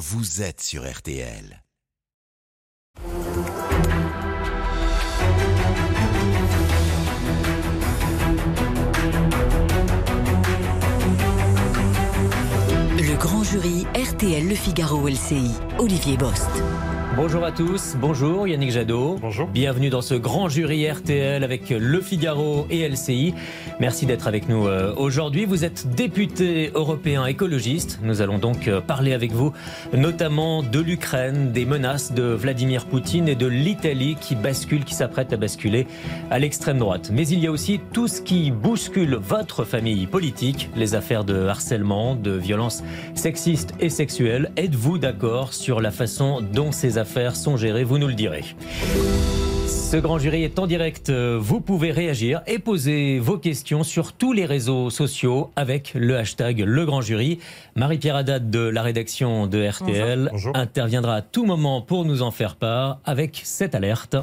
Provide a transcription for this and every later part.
vous êtes sur RTL. Le grand jury RTL Le Figaro LCI, Olivier Bost. Bonjour à tous, bonjour Yannick Jadot. Bonjour. Bienvenue dans ce grand jury RTL avec Le Figaro et LCI. Merci d'être avec nous euh, aujourd'hui. Vous êtes député européen écologiste. Nous allons donc euh, parler avec vous notamment de l'Ukraine, des menaces de Vladimir Poutine et de l'Italie qui bascule, qui s'apprête à basculer à l'extrême droite. Mais il y a aussi tout ce qui bouscule votre famille politique, les affaires de harcèlement, de violences sexistes et sexuelles. Êtes-vous d'accord sur la façon dont ces affaires sont gérées Vous nous le direz. Ce grand jury est en direct. Vous pouvez réagir et poser vos questions sur tous les réseaux sociaux avec le hashtag Le Grand Jury. Marie-Pierre Haddad de la rédaction de RTL Bonjour. interviendra à tout moment pour nous en faire part avec cette alerte.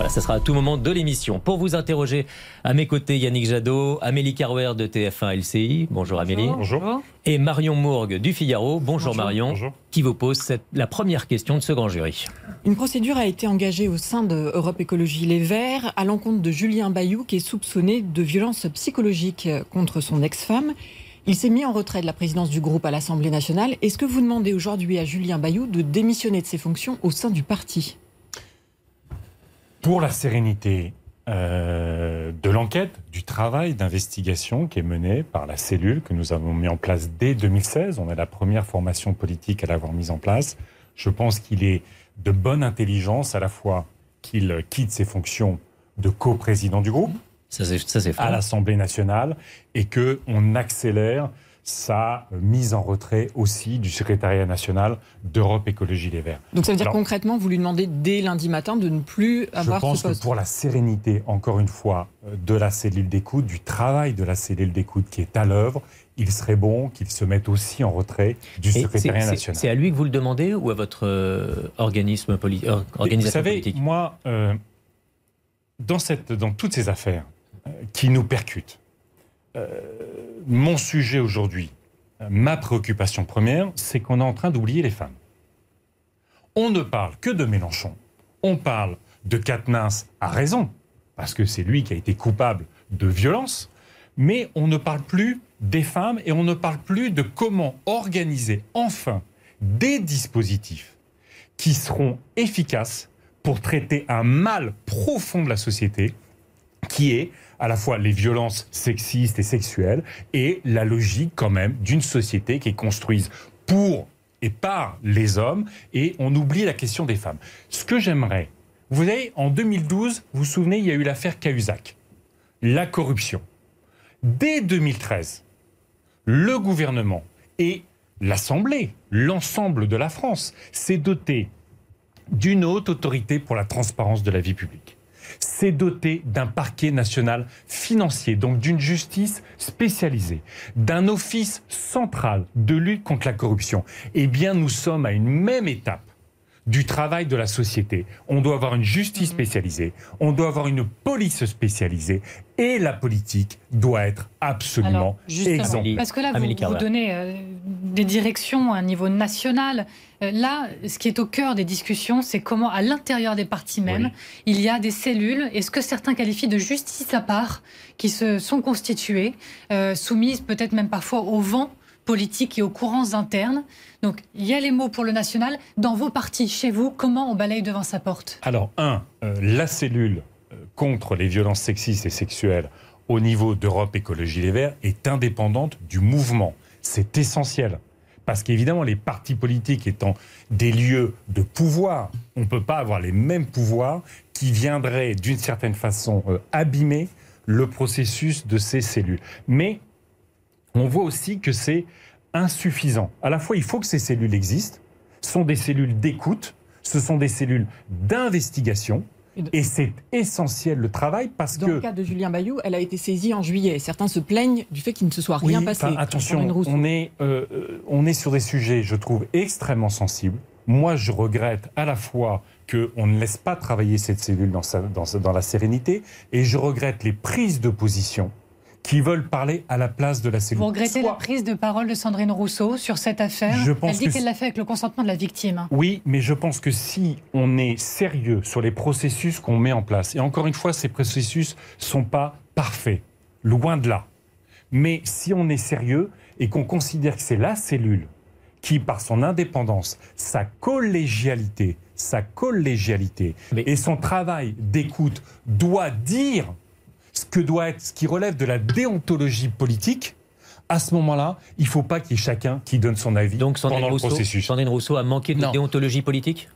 Voilà, ce sera à tout moment de l'émission. Pour vous interroger, à mes côtés, Yannick Jadot, Amélie Carouer de TF1 LCI. Bonjour Amélie. Bonjour. Et Marion Mourgue du Figaro. Bonjour, Marion. Bonjour. Qui vous pose cette- la première question de ce grand jury. Une procédure a été engagée au sein de Europe Écologie Les Verts à l'encontre de Julien Bayou qui est soupçonné de violences psychologiques contre son ex-femme. Il s'est mis en retrait de la présidence du groupe à l'Assemblée nationale. Est-ce que vous demandez aujourd'hui à Julien Bayou de démissionner de ses fonctions au sein du parti? Pour la sérénité euh, de l'enquête, du travail d'investigation qui est mené par la cellule que nous avons mis en place dès 2016, on est la première formation politique à l'avoir mise en place. Je pense qu'il est de bonne intelligence à la fois qu'il quitte ses fonctions de coprésident du groupe Ça, c'est ça, à l'Assemblée nationale et que on accélère sa mise en retrait aussi du secrétariat national d'Europe Écologie Les Verts. Donc ça veut dire Alors- concrètement, vous lui demandez dès lundi matin de ne plus Je avoir pense ce que pour la sérénité, encore une fois, euh, de la cellule d'écoute, du travail de la cellule d'écoute qui est à l'œuvre, il serait bon qu'il se mette aussi en retrait du Et secrétariat national. C'est à lui que vous le demandez ou à votre euh, organisme poli- euh, Vous savez, politique? moi, euh, dans, cette, dans toutes ces affaires euh, qui nous percutent, mon sujet aujourd'hui, euh, ma préoccupation première, c'est qu'on est en train d'oublier les femmes. On ne parle que de Mélenchon. On parle de Katnins à raison, parce que c'est lui qui a été coupable de violence, mais on ne parle plus des femmes et on ne parle plus de comment organiser enfin des dispositifs qui seront efficaces pour traiter un mal profond de la société qui est à la fois les violences sexistes et sexuelles et la logique quand même d'une société qui est construite pour et par les hommes et on oublie la question des femmes. Ce que j'aimerais, vous savez, en 2012, vous vous souvenez, il y a eu l'affaire Cahuzac, la corruption. Dès 2013, le gouvernement et l'Assemblée, l'ensemble de la France, s'est doté d'une haute autorité pour la transparence de la vie publique. C'est doté d'un parquet national financier, donc d'une justice spécialisée, d'un office central de lutte contre la corruption. Eh bien, nous sommes à une même étape du travail de la société. On doit avoir une justice spécialisée, on doit avoir une police spécialisée, et la politique doit être absolument Alors, exemplaire. Parce que là, vous, donnez euh, des directions à un niveau national. Euh, là, ce qui est au cœur des discussions, c'est comment, à l'intérieur des partis même, il y a des cellules, et ce que certains qualifient de justice à part, qui se sont constituées, euh, soumises peut-être même parfois au vent politique et aux courants internes? Donc, il y a les mots pour le national. Dans vos partis, chez vous, comment on balaye devant sa porte? Alors, un, euh, la cellule contre les violences sexistes et sexuelles au niveau d'Europe Écologie Les Verts est indépendante du mouvement. C'est essentiel. Parce qu'évidemment, les partis politiques étant des lieux de pouvoir, on ne peut pas avoir les mêmes pouvoirs qui viendraient d'une certaine façon euh, abîmer le processus de ces cellules. Mais on voit aussi que c'est insuffisant. À la fois, il faut que ces cellules existent, ce sont des cellules d'écoute, ce sont des cellules d'investigation, Et c'est essentiel le travail parce Dans que... le cas de Julien Bayou, elle a été saisie en juillet. Certains se plaignent du fait qu'il ne se soit rien Oui, passé. attention, on est, euh, euh, on est sur des sujets, je trouve, extrêmement sensibles. Moi, je regrette à la fois qu'on ne laisse pas travailler cette cellule dans, sa- dans dans la sérénité, et je regrette les prises de position qui veulent parler à la place de la cellule. Vous regrettez la prise de parole de Sandrine Rousseau sur cette affaire je pense Elle dit qu'elle l'a fait avec le consentement de la victime. Oui, mais je pense que si on est sérieux sur les processus qu'on met en place, et encore une fois, ces processus ne sont pas parfaits, loin de là. Mais si on est sérieux et qu'on considère que c'est la cellule qui, par son indépendance, sa collégialité, sa collégialité et son travail d'écoute doit dire ce que doit être, ce qui relève de la déontologie politique, à ce moment-là, il ne faut pas qu'il y ait chacun qui donne son avis Donc, pendant Rousseau, le processus. Sandrine Rousseau a manqué de déontologie politique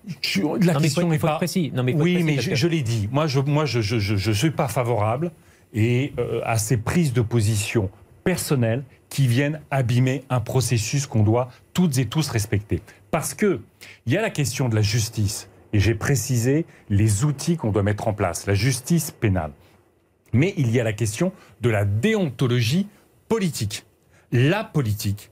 La question n'est pas précis. Non, mais oui, mais je, l'ai dit. Moi, je, moi, je, je, suis pas favorable et euh, à ces prises de position personnelles qui viennent abîmer un processus qu'on doit toutes et tous respecter. Parce que il y a la question de la justice et j'ai précisé les outils qu'on doit mettre en place, la justice pénale. Mais il y a la question de la déontologie politique. La politique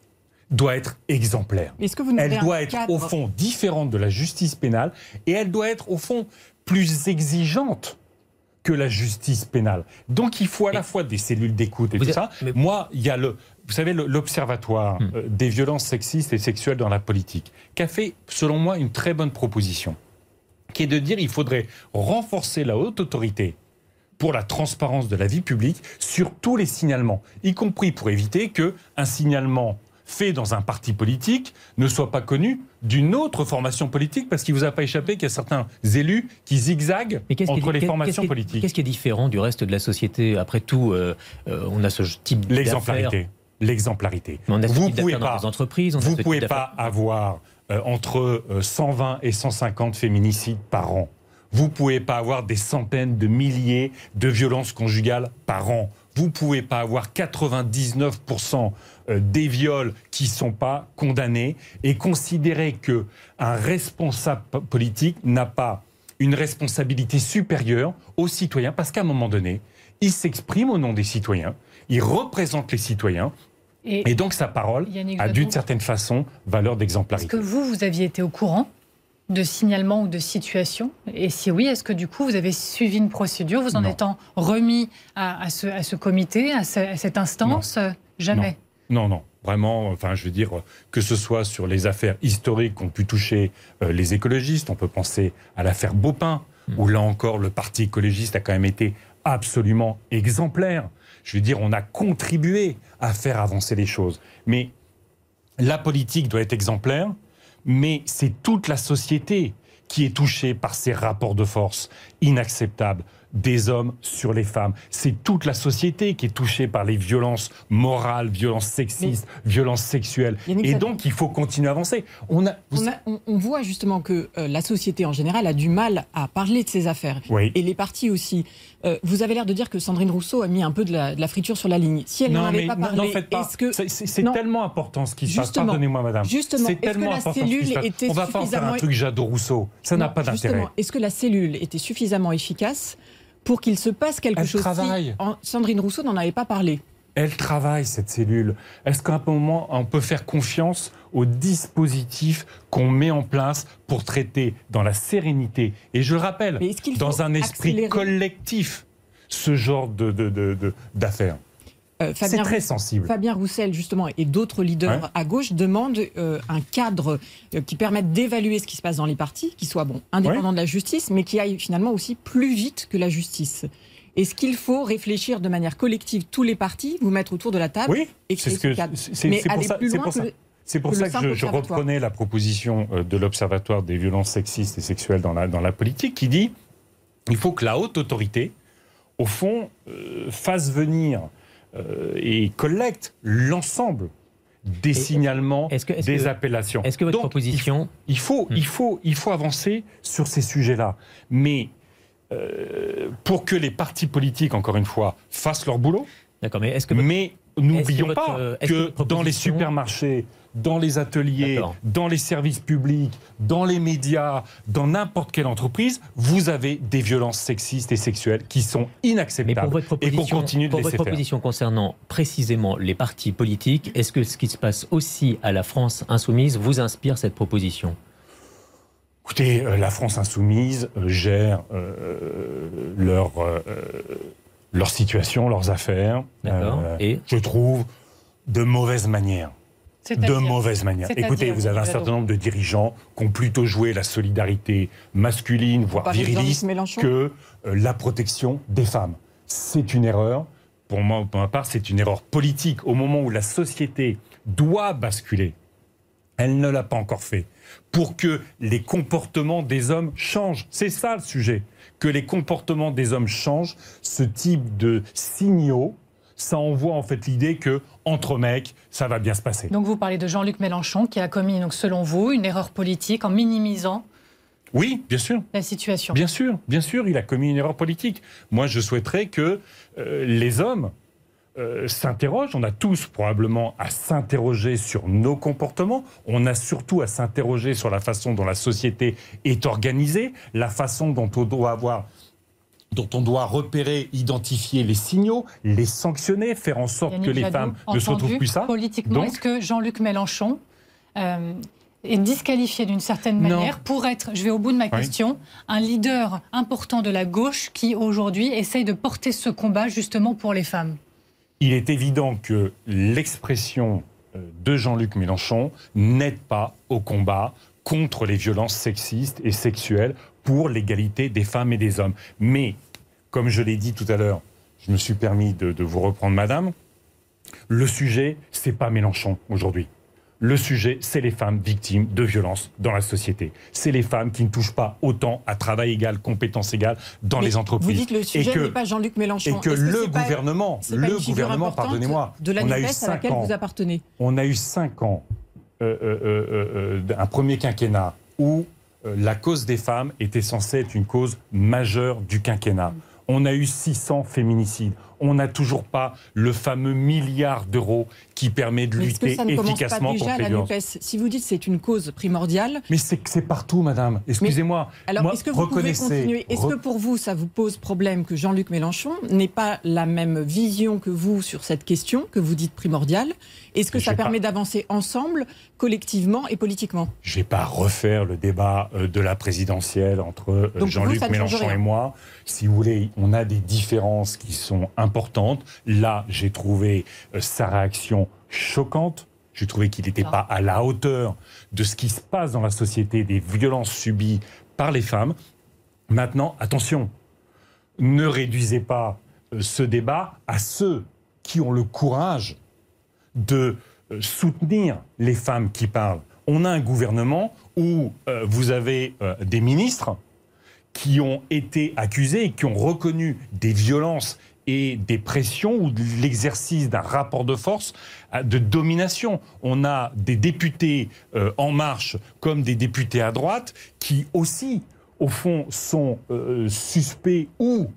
doit être exemplaire. elle doit être au fond différente de la justice pénale et elle doit être au fond plus exigeante que la justice pénale. Donc il faut à la fois des cellules d'écoute et tout ça. Moi, il y a le, vous savez, l'Observatoire hmm. euh, des violences sexistes et sexuelles dans la politique, qui a fait, selon moi, une très bonne proposition, qui est de dire qu'il faudrait renforcer la haute autorité pour la transparence de la vie publique sur tous les signalements, y compris pour éviter que un signalement fait dans un parti politique ne soit pas connu d'une autre formation politique, parce qu'il ne vous a pas échappé qu'il y a certains élus qui zigzaguent entre les formations politiques. Qu'est-ce qui est différent du reste de la société Après tout, euh, euh, on a ce type L'exemplarité. L'exemplarité. Vous ne pouvez pas, entreprises, vous pouvez pas avoir euh, entre 120 et 150 féminicides par an. Vous ne pouvez pas avoir des centaines de milliers de violences conjugales par an. Vous ne pouvez pas avoir 99% euh, des viols qui ne sont pas condamnés et considérer que un responsable politique n'a pas une responsabilité supérieure aux citoyens parce qu'à un moment donné, il s'exprime au nom des citoyens, il représente les citoyens et, donc sa parole a d'une certaine façon valeur d'exemplarité. Est-ce que vous, vous aviez été au courant de signalement ou de situation Et si oui, est-ce que du coup vous avez suivi une procédure, vous en étant remis à, ce, comité, à, cette instance Jamais. Non, non. Vraiment, enfin, je veux dire, que ce soit sur les affaires historiques qu'ont pu toucher euh, les écologistes, on peut penser à l'affaire Beaupin, hmm. où là encore, le Parti écologiste a quand même été absolument exemplaire. Je veux dire, on a contribué à faire avancer les choses. Mais la politique doit être exemplaire, mais c'est toute la société qui est touchée par ces rapports de force inacceptables des hommes sur les femmes. C'est toute la société qui est touchée par les violences morales, violences sexistes, violences sexuelles. Et donc, il faut continuer à avancer. On, a, on, voit justement que euh, la société en général a du mal à parler de ces affaires. Et les partis aussi. Euh, vous avez l'air de dire que Sandrine Rousseau a mis un peu de la, friture sur la ligne. Si elle n'en avait pas parlé, est-ce que c'est tellement important ce qui se passe. Pardonnez-moi, madame. Justement, c'est tellement important cellule était On va pas faire un truc Jadot Rousseau. Ça n'a pas d'intérêt. Est-ce que la cellule était suffisamment efficace pour qu'il se passe quelque chose. Travaille. Sandrine Rousseau n'en avait pas parlé? Elle travaille, cette cellule. Est-ce qu'à un moment, on peut faire confiance au dispositif qu'on met en place pour traiter dans la sérénité? Et je le rappelle, dans un esprit collectif, ce genre d'affaires. Euh, c'est très sensible. Fabien Roussel, justement, et d'autres leaders à gauche demandent euh, un cadre euh, qui permette d'évaluer ce qui se passe dans les partis, qui soit bon, indépendant de la justice, mais qui aille finalement aussi plus vite que la justice. Est-ce qu'il faut réfléchir de manière collective tous les partis, vous mettre autour de la table oui, et créer ce cadre C'est pour ça, c'est pour ça que, je, reprenais la proposition de l'Observatoire des violences sexistes et sexuelles dans la, dans la politique qui dit il faut que la haute autorité, au fond, fasse venir euh, et collecte l'ensemble des signalements, des appellations. Est-ce que votre proposition... Il faut, il, faut, il faut avancer sur ces sujets-là. Mais euh, pour que les partis politiques, encore une fois, fassent leur boulot, D'accord, mais est-ce que... Mais n'oublions pas euh, que dans les supermarchés, dans les ateliers, dans les services publics, dans les médias, dans n'importe quelle entreprise, vous avez des violences sexistes et sexuelles qui sont inacceptables. Mais pour votre proposition, et pour continuer de pour votre proposition concernant précisément les partis politiques, est-ce que ce qui se passe aussi à la France insoumise vous inspire cette proposition? Écoutez, euh, la France insoumise euh, gère euh, leur leur situation, leurs affaires. Euh, et je trouve de mauvaise manière. De mauvaise manière. Écoutez, vous avez un certain nombre de dirigeants qui ont plutôt joué la solidarité masculine, voire viriliste, que euh, la protection des femmes. C'est une erreur. Pour moi, pour ma part, c'est une erreur politique. Au moment où la société doit basculer, elle ne l'a pas encore fait. Pour que les comportements des hommes changent. C'est ça le sujet. Que les comportements des hommes changent. Ce type de signaux ça envoie en fait l'idée que entre mecs, ça va bien se passer. Donc vous parlez de Jean-Luc Mélenchon qui a commis, donc selon vous, une erreur politique en minimisant. Oui, bien sûr. La situation. Bien sûr, bien sûr, il a commis une erreur politique. Moi, je souhaiterais que euh, les hommes euh, s'interrogent. On a tous probablement à s'interroger sur nos comportements. On a surtout à s'interroger sur la façon dont la société est organisée, la façon dont on doit avoir dont on doit repérer, identifier les signaux, les sanctionner, faire en sorte que les femmes ne se retrouvent plus ça. Politiquement, est-ce que Jean-Luc Mélenchon euh, est disqualifié d'une certaine manière pour être, je vais au bout de ma question, un leader important de la gauche qui aujourd'hui essaye de porter ce combat justement pour les femmes? Il est évident que l'expression euh, de Jean-Luc Mélenchon n'aide pas au combat contre les violences sexistes et sexuelles pour l'égalité des femmes et des hommes. Mais, comme je l'ai dit tout à l'heure, je me suis permis de, vous reprendre, madame, le sujet, c'est pas Mélenchon aujourd'hui. Le sujet, c'est les femmes victimes de violences dans la société. C'est les femmes qui ne touchent pas autant à travail égal, compétences égales dans les entreprises. Vous dites le sujet n'est pas Jean-Luc Mélenchon. Et que, le gouvernement, le gouvernement, pardonnez-moi, de la on a eu à laquelle vous appartenez. On a eu cinq ans, euh, euh, euh, un premier quinquennat où la cause des femmes était censée être une cause majeure du quinquennat. On a eu 600 féminicides. On n'a toujours pas le fameux milliard d'euros qui permet de lutter efficacement contre les violences. Si vous dites que c'est une cause primordiale. Mais c'est c'est partout, madame. Excusez-moi. Alors, est-ce que vous pouvez continuer? Est-ce que pour vous, ça vous pose problème que Jean-Luc Mélenchon n'ait pas la même vision que vous sur cette question que vous dites primordiale? Est-ce que ça permet d'avancer ensemble, collectivement et politiquement? Je ne vais pas refaire le débat euh, de la présidentielle entre euh, Jean-Luc Mélenchon et moi. Si vous voulez, on a des différences qui sont importantes. Là, j'ai trouvé euh, sa réaction choquante. J'ai trouvé qu'il n'était pas à la hauteur de ce qui se passe dans la société, des violences subies par les femmes. Maintenant, attention, ne réduisez pas euh, ce débat à ceux qui ont le courage de euh, soutenir les femmes qui parlent. On a un gouvernement où euh, vous avez des ministres qui ont été accusés et qui ont reconnu des violences et des pressions ou l'exercice d'un rapport de force euh, de domination. On a des députés euh, en marche comme des députés à droite qui aussi, au fond, sont euh, suspects ou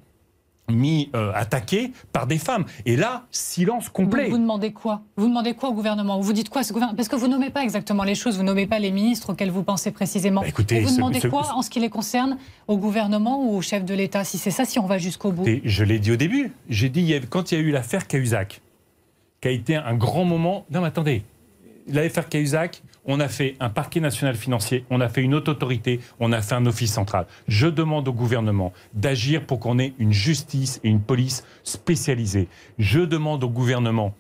mis euh, attaqués par des femmes. Et là, silence complet. Vous, demandez quoi? Vous demandez quoi au gouvernement? Vous dites quoi ce gouvernement? Parce que vous nommez pas exactement les choses, vous nommez pas les ministres auxquels vous pensez précisément. Bah, écoutez, vous demandez quoi en ce qui les concerne au gouvernement ou au chef de l'État? Si c'est ça, si on va jusqu'au bout. je l'ai dit au début. J'ai dit quand il y a eu l'affaire Cahuzac, qui a été un grand moment. Non, mais attendez. L'affaire Cahuzac, on a fait un parquet national financier, on a fait une haute autorité, on a fait un office central. Je demande au gouvernement d'agir pour qu'on ait une justice et une police spécialisées. Je demande au gouvernement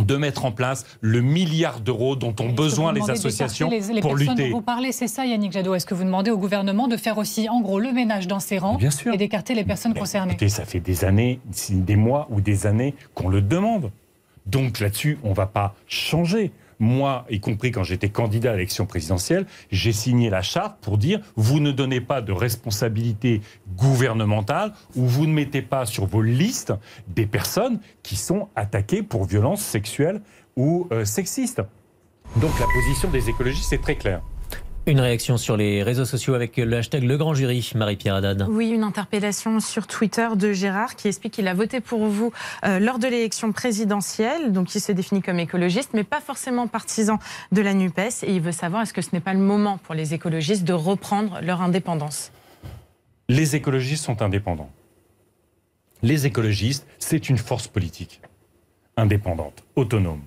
de mettre en place le milliard d'euros dont ont besoin les associations les, pour lutter. Dont vous parlez, c'est ça, Yannick Jadot. Est-ce que vous demandez au gouvernement de faire aussi, en gros, le ménage dans ses rangs et d'écarter les personnes concernées écoutez, Ça fait des années, des mois ou des années qu'on le demande. Donc là-dessus, on ne va pas changer moi, y compris quand j'étais candidat à l'élection présidentielle, j'ai signé la charte pour dire vous ne donnez pas de responsabilité gouvernementale ou vous ne mettez pas sur vos listes des personnes qui sont attaquées pour violences sexuelles ou euh, sexistes. Donc la position des écologistes est très claire. Une réaction sur les réseaux sociaux avec le hashtag Le Grand Jury, Marie-Pierre Haddad. Oui, une interpellation sur Twitter de Gérard qui explique qu'il a voté pour vous euh, lors de l'élection présidentielle, donc il se définit comme écologiste, mais pas forcément partisan de la NUPES. Et il veut savoir est-ce que ce n'est pas le moment pour les écologistes de reprendre leur indépendance? Les écologistes sont indépendants. Les écologistes, c'est une force politique indépendante, autonome.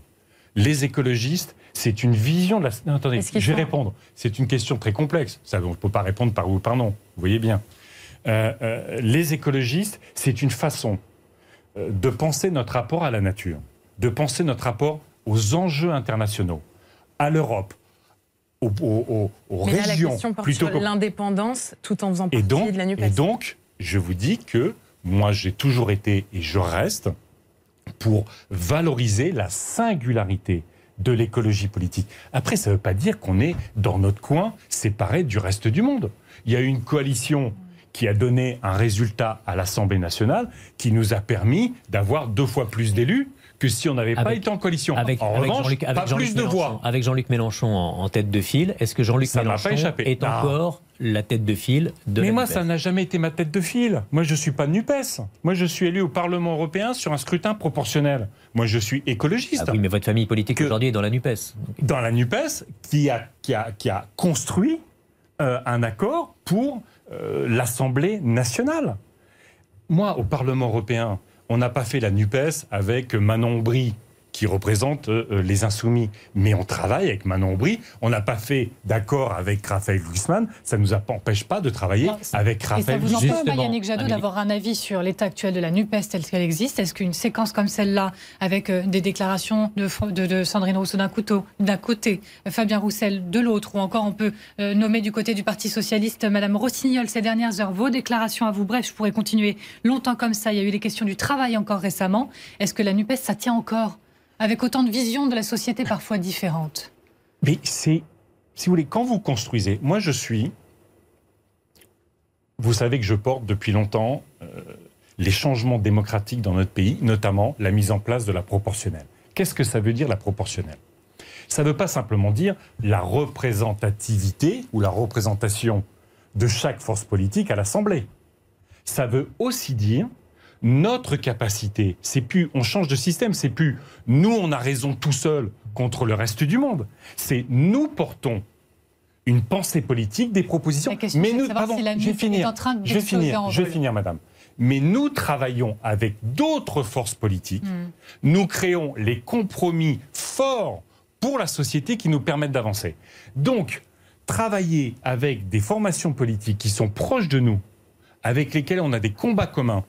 Les écologistes, c'est une vision de la. attendez, je vais répondre. C'est une question très complexe. Ça, on ne peut pas répondre par oui ou par non. Vous voyez bien. Euh, euh, les écologistes, c'est une façon euh, de penser notre rapport à la nature, de penser notre rapport aux enjeux internationaux, à l'Europe, aux, aux- aux Mais là, la régions, question porte plutôt sur qu'aux- l'indépendance tout en faisant et partie donc, de la NUPES. et donc, je vous dis que moi, j'ai toujours été et je reste pour valoriser la singularité de l'écologie politique. Après, ça ne veut pas dire qu'on est dans notre coin séparé du reste du monde. Il y a eu une coalition qui a donné un résultat à l'Assemblée nationale qui nous a permis d'avoir deux fois plus d'élus que si on n'avait pas été en coalition. Avec, en avec revanche, Jean-Luc pas avec plus de Mélenchon, voix. avec Jean-Luc Mélenchon en, en tête de file, est-ce que Jean-Luc Mélenchon est Ah. encore la tête de file de Mais la moi, NUPES ça n'a jamais été ma tête de file. Moi, je suis pas NUPES. Moi, je suis élu au Parlement européen sur un scrutin proportionnel. Moi, je suis écologiste. Ah oui, mais votre famille politique Que- aujourd'hui est dans la NUPES. Dans la NUPES, qui a, qui a, qui a construit euh, un accord pour euh, l'Assemblée nationale. Moi, au Parlement européen, on n'a pas fait la NUPES avec Manon Aubry, qui représente euh, euh, les insoumis. Mais on travaille avec Manon Aubry. On n'a pas fait d'accord avec Raphaël Glucksmann. Ça ne nous empêche pas de travailler Non, ça- avec Et ça Raphaël vous empêche pas, Yannick Jadot, d'avoir un avis sur l'état actuel de la NUPES telle qu'elle existe Est-ce qu'une séquence comme celle-là, avec euh, des déclarations de, Fr- de- de Sandrine Rousseau d'un couteau- d'un côté, Fabien Roussel de l'autre, ou encore on peut euh, nommer du côté du Parti Socialiste Madame Rossignol ces dernières heures, vos déclarations à vous, bref, je pourrais continuer longtemps comme ça. Il y a eu les questions du travail encore récemment. Est-ce que la NUPES, ça tient encore? Avec autant de visions de la société parfois différentes Mais c'est, si vous voulez, quand vous construisez, moi je suis, vous savez que je porte depuis longtemps euh, les changements démocratiques dans notre pays, notamment la mise en place de la proportionnelle. Qu'est-ce que ça veut dire la proportionnelle? Ça ne veut pas simplement dire la représentativité ou la représentation de chaque force politique à l'Assemblée. Ça veut aussi dire notre capacité. C'est plus, on change de système, c'est plus nous on a raison tout seul contre le reste du monde. C'est nous portons une pensée politique, des propositions. La question, mais nous, pardon, si la je vais finir. est en train je vais finir. Je vais finir, madame. Mais nous travaillons avec d'autres forces politiques. Hmm. Nous créons les compromis forts pour la société qui nous permettent d'avancer. Donc, travailler avec des formations politiques qui sont proches de nous, avec lesquelles on a des combats communs,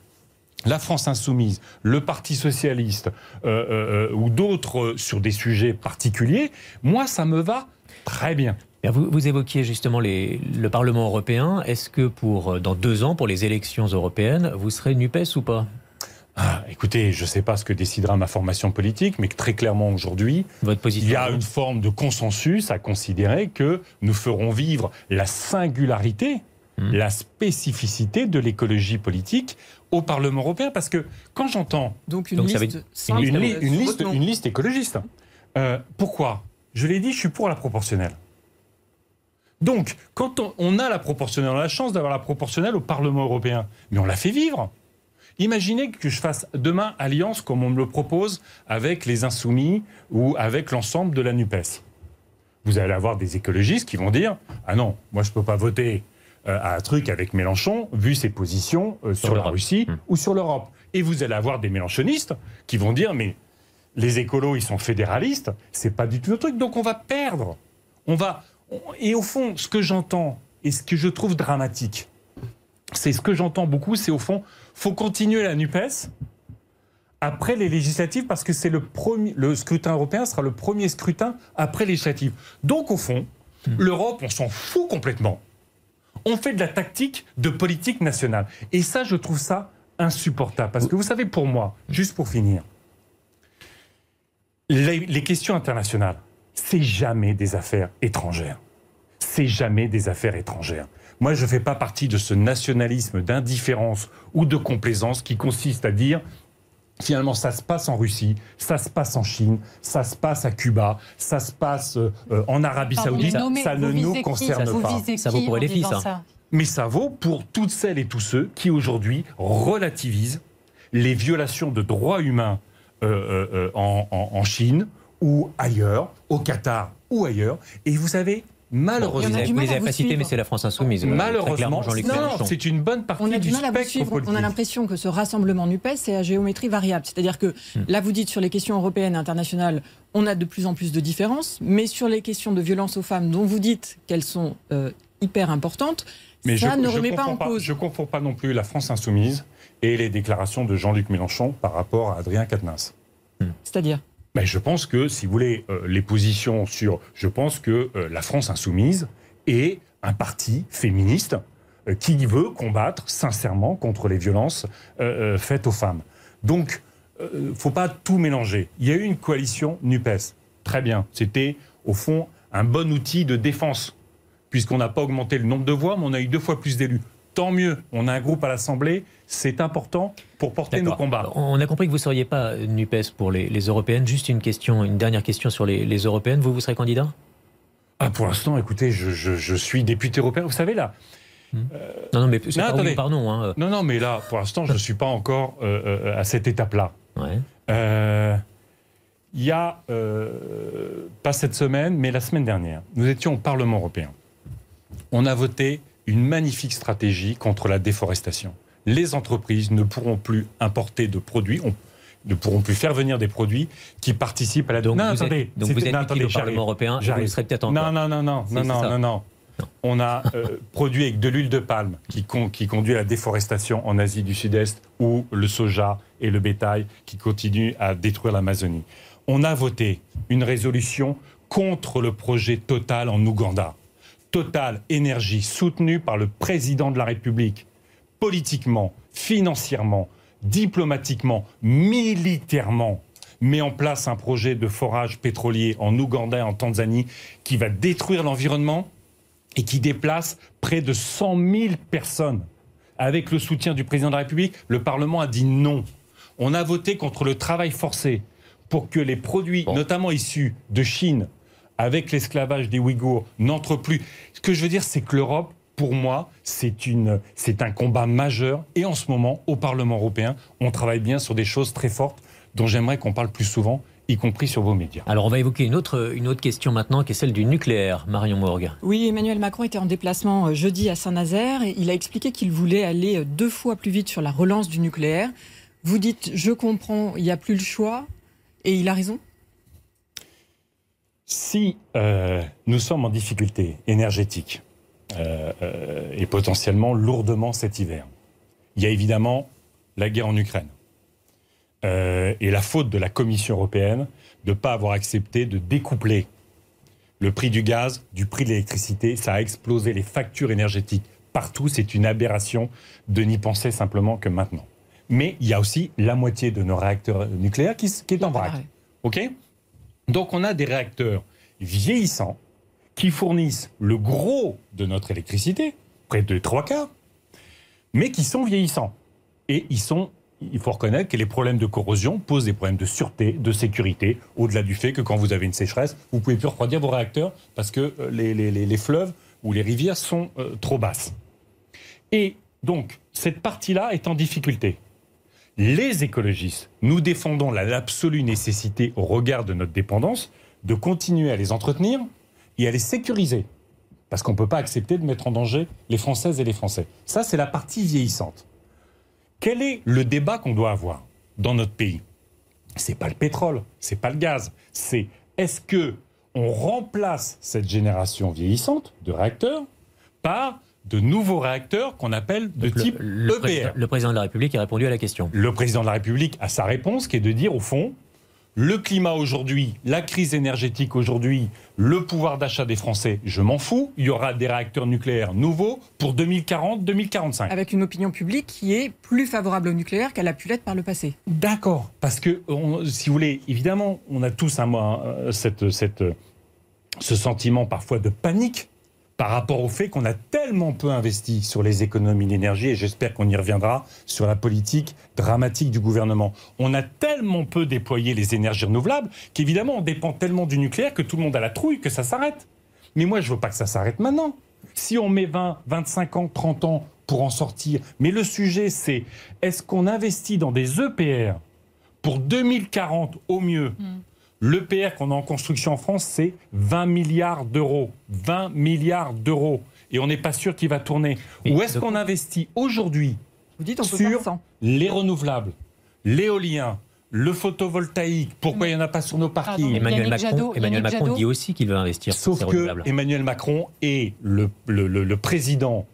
la France insoumise, le Parti socialiste euh, euh, euh, ou d'autres sur des sujets particuliers, moi, ça me va très bien. Vous, vous évoquiez justement les- le Parlement européen. Est-ce que pour dans deux ans, pour les élections européennes, vous serez NUPES ou pas? Ah, écoutez, je ne sais pas ce que décidera ma formation politique, mais très clairement aujourd'hui, il y a une forme de consensus à considérer que nous ferons vivre la singularité, Hmm. la spécificité de l'écologie politique au Parlement européen. Parce que quand j'entends Donc une Donc liste simple une, li- une sur liste, une écologiste, euh, pourquoi? Je l'ai dit, je suis pour la proportionnelle. Donc, quand on, on a la proportionnelle, on a la chance d'avoir la proportionnelle au Parlement européen, mais on la fait vivre. Imaginez que je fasse demain alliance comme on me le propose avec les insoumis ou avec l'ensemble de la NUPES. Vous allez avoir des écologistes qui vont dire Ah non, moi je ne peux pas voter euh, à un truc avec Mélenchon, vu ses positions euh, sur, la. Russie Hmm. ou sur l'Europe. Et vous allez avoir des mélenchonistes qui vont dire Mais les écolos, ils sont fédéralistes, c'est pas du tout le truc, donc on va perdre. On va. Et au fond, ce que j'entends et ce que je trouve dramatique, c'est ce que j'entends beaucoup, c'est au fond, faut continuer la NUPES après les législatives parce que c'est le premier, le scrutin européen sera le premier scrutin après les législatives. Donc au fond, l'Europe, on s'en fout complètement. On fait de la tactique de politique nationale. Et ça, je trouve ça insupportable. Parce que vous savez, pour moi, juste pour finir, les, questions internationales, c'est jamais des affaires étrangères. C'est jamais des affaires étrangères. Moi, je ne fais pas partie de ce nationalisme d'indifférence ou de complaisance qui consiste à dire Finalement, ça se passe en Russie, ça se passe en Chine, ça se passe à Cuba, ça se passe euh, en Arabie Pardon, Saoudite. nommez- ça ne nous qui concerne pas. Ça vaut pour les filles, disant ça. ça? Mais ça vaut pour toutes celles et tous ceux qui aujourd'hui relativisent les violations de droits humains euh, euh, en, en- en Chine ou ailleurs, au Qatar ou ailleurs. Et vous savez, malheureusement, a les vous avez pas cités, mais c'est la France insoumise. Malheureusement, non, c'est une bonne partie On a du du mal à vous spectre suivre. politique. On a l'impression que ce rassemblement NUPES est à géométrie variable. C'est-à-dire que là, vous dites sur les questions européennes et internationales, on a de plus en plus de différences, mais sur les questions de violence aux femmes, dont vous dites qu'elles sont euh, hyper importante. Mais ça je, ne je remet pas en cause. Je ne confonds pas non plus la France insoumise et les déclarations de Jean-Luc Mélenchon par rapport à Adrien Quatennens. C'est-à-dire? Mais je pense que, si vous voulez, euh, les positions sur. Je pense que euh, la France insoumise est un parti féministe euh, qui veut combattre sincèrement contre les violences faites aux femmes. Donc, il ne faut pas tout mélanger. Il y a eu une coalition NUPES. Très bien. C'était, au fond, un bon outil de défense, puisqu'on n'a pas augmenté le nombre de voix, mais on a eu deux fois plus d'élus. Tant mieux. On a un groupe à l'Assemblée. C'est important pour porter nos combats. On a compris que vous ne seriez pas NUPES pour les, les européennes. Juste une question, une dernière question sur les, les européennes. Vous, vous serez candidat? Ah, pour l'instant, écoutez, je, je- je suis député européen. Vous savez, là, Non, non, mais c'est Non, pas oui, pardon. Hein. Non, non, mais là, pour l'instant, je ne suis pas encore euh, euh, à cette étape-là. Ouais. Euh, Il y a, pas cette semaine, mais la semaine dernière, nous étions au Parlement européen. On a voté une magnifique stratégie contre la déforestation. Les entreprises ne pourront plus importer de produits, on- ne pourront plus faire venir des produits qui participent à la... Donc, non, vous attendez, êtes, donc vous êtes non, attendez, au. Parlement européen vous serez peut-être encore. Non, non, non, non, non, non, non, non. On a euh, produit avec de l'huile de palme qui, con- qui conduit à la déforestation en Asie du Sud-Est ou le soja et le bétail qui continuent à détruire l'Amazonie. On a voté une résolution contre le projet Total en Ouganda. Total Énergie soutenu par le président de la République politiquement, financièrement, diplomatiquement, militairement, met en place un projet de forage pétrolier en Ouganda et en Tanzanie qui va détruire l'environnement et qui déplace près de 100 000 personnes. Avec le soutien du président de la République, le Parlement a dit non. On a voté contre le travail forcé pour que les produits, Bon. notamment issus de Chine, avec l'esclavage des Ouïghours, n'entrent plus. Ce que je veux dire, c'est que l'Europe, pour moi, c'est une, c'est un combat majeur. Et en ce moment, au Parlement européen, on travaille bien sur des choses très fortes dont j'aimerais qu'on parle plus souvent, y compris sur vos médias. Alors, on va évoquer une autre, une autre question maintenant, qui est celle du nucléaire. Marion Morgue. Oui, Emmanuel Macron était en déplacement euh, jeudi à Saint-Nazaire et il a expliqué qu'il voulait aller euh, deux fois plus vite sur la relance du nucléaire. Vous dites, je comprends, il n'y a plus le choix, et il a raison Si euh, nous sommes en difficulté énergétique euh, euh, et potentiellement lourdement cet hiver, il y a évidemment la guerre en Ukraine et la faute de la Commission européenne de ne pas avoir accepté de découpler le prix du gaz du prix de l'électricité. Ça a explosé les factures énergétiques partout. C'est une aberration de n'y penser simplement que maintenant. Mais il y a aussi la moitié de nos réacteurs nucléaires qui, qui est en vrac. Arrêt. OK? Donc on a des réacteurs vieillissants qui fournissent le gros de notre électricité, près de trois quarts, mais qui sont vieillissants. Et ils sont, il faut reconnaître que les problèmes de corrosion posent des problèmes de sûreté, de sécurité, au-delà du fait que quand vous avez une sécheresse, vous pouvez plus refroidir vos réacteurs parce que euh, les, fleuves ou les rivières sont euh, trop basses. Et donc, cette partie-là est en difficulté. Les écologistes, nous défendons la- l'absolue nécessité, au regard de notre dépendance, de continuer à les entretenir et à les sécuriser. Parce qu'on ne peut pas accepter de mettre en danger les Françaises et les Français. Ça, c'est la partie vieillissante. Quel est le débat qu'on doit avoir dans notre pays? C'est pas le pétrole, c'est pas le gaz, c'est est-ce que on remplace cette génération vieillissante de réacteurs par de nouveaux réacteurs qu'on appelle de Donc, le- type le, EPR. président, le président de la République a répondu à la question. Le président de la République a sa réponse qui est de dire au fond, le climat aujourd'hui, la crise énergétique aujourd'hui, le pouvoir d'achat des Français, je m'en fous. Il y aura des réacteurs nucléaires nouveaux pour 2040-2045. Avec une opinion publique qui est plus favorable au nucléaire qu'elle a pu l'être par le passé. D'accord. Parce que, on- si vous voulez, évidemment, on a tous un, un- cette, cette, ce sentiment parfois de panique par rapport au fait qu'on a tellement peu investi sur les économies d'énergie, et j'espère qu'on y reviendra, sur la politique dramatique du gouvernement. On a tellement peu déployé les énergies renouvelables qu'évidemment, on dépend tellement du nucléaire que tout le monde a la trouille que ça s'arrête. Mais moi, je veux pas que ça s'arrête maintenant. Si on met 20, 25 ans, 30 ans pour en sortir, mais le sujet, c'est est-ce qu'on investit dans des EPR pour 2040 au mieux L'EPR qu'on a en construction en France, c'est 20 milliards d'euros. 20 milliards d'euros. Et on n'est pas sûr qu'il va tourner. Où est-ce qu'on investit aujourd'hui Vous dites on peut Sur- les renouvelables, l'éolien, le photovoltaïque, pourquoi il n'y en a pas sur nos parkings? Emmanuel, Macron, Jadot- Emmanuel Yannick Macron Jadot. dit aussi qu'il veut investir sur Sauf ces que renouvelables. Emmanuel Macron est le, le- le- le président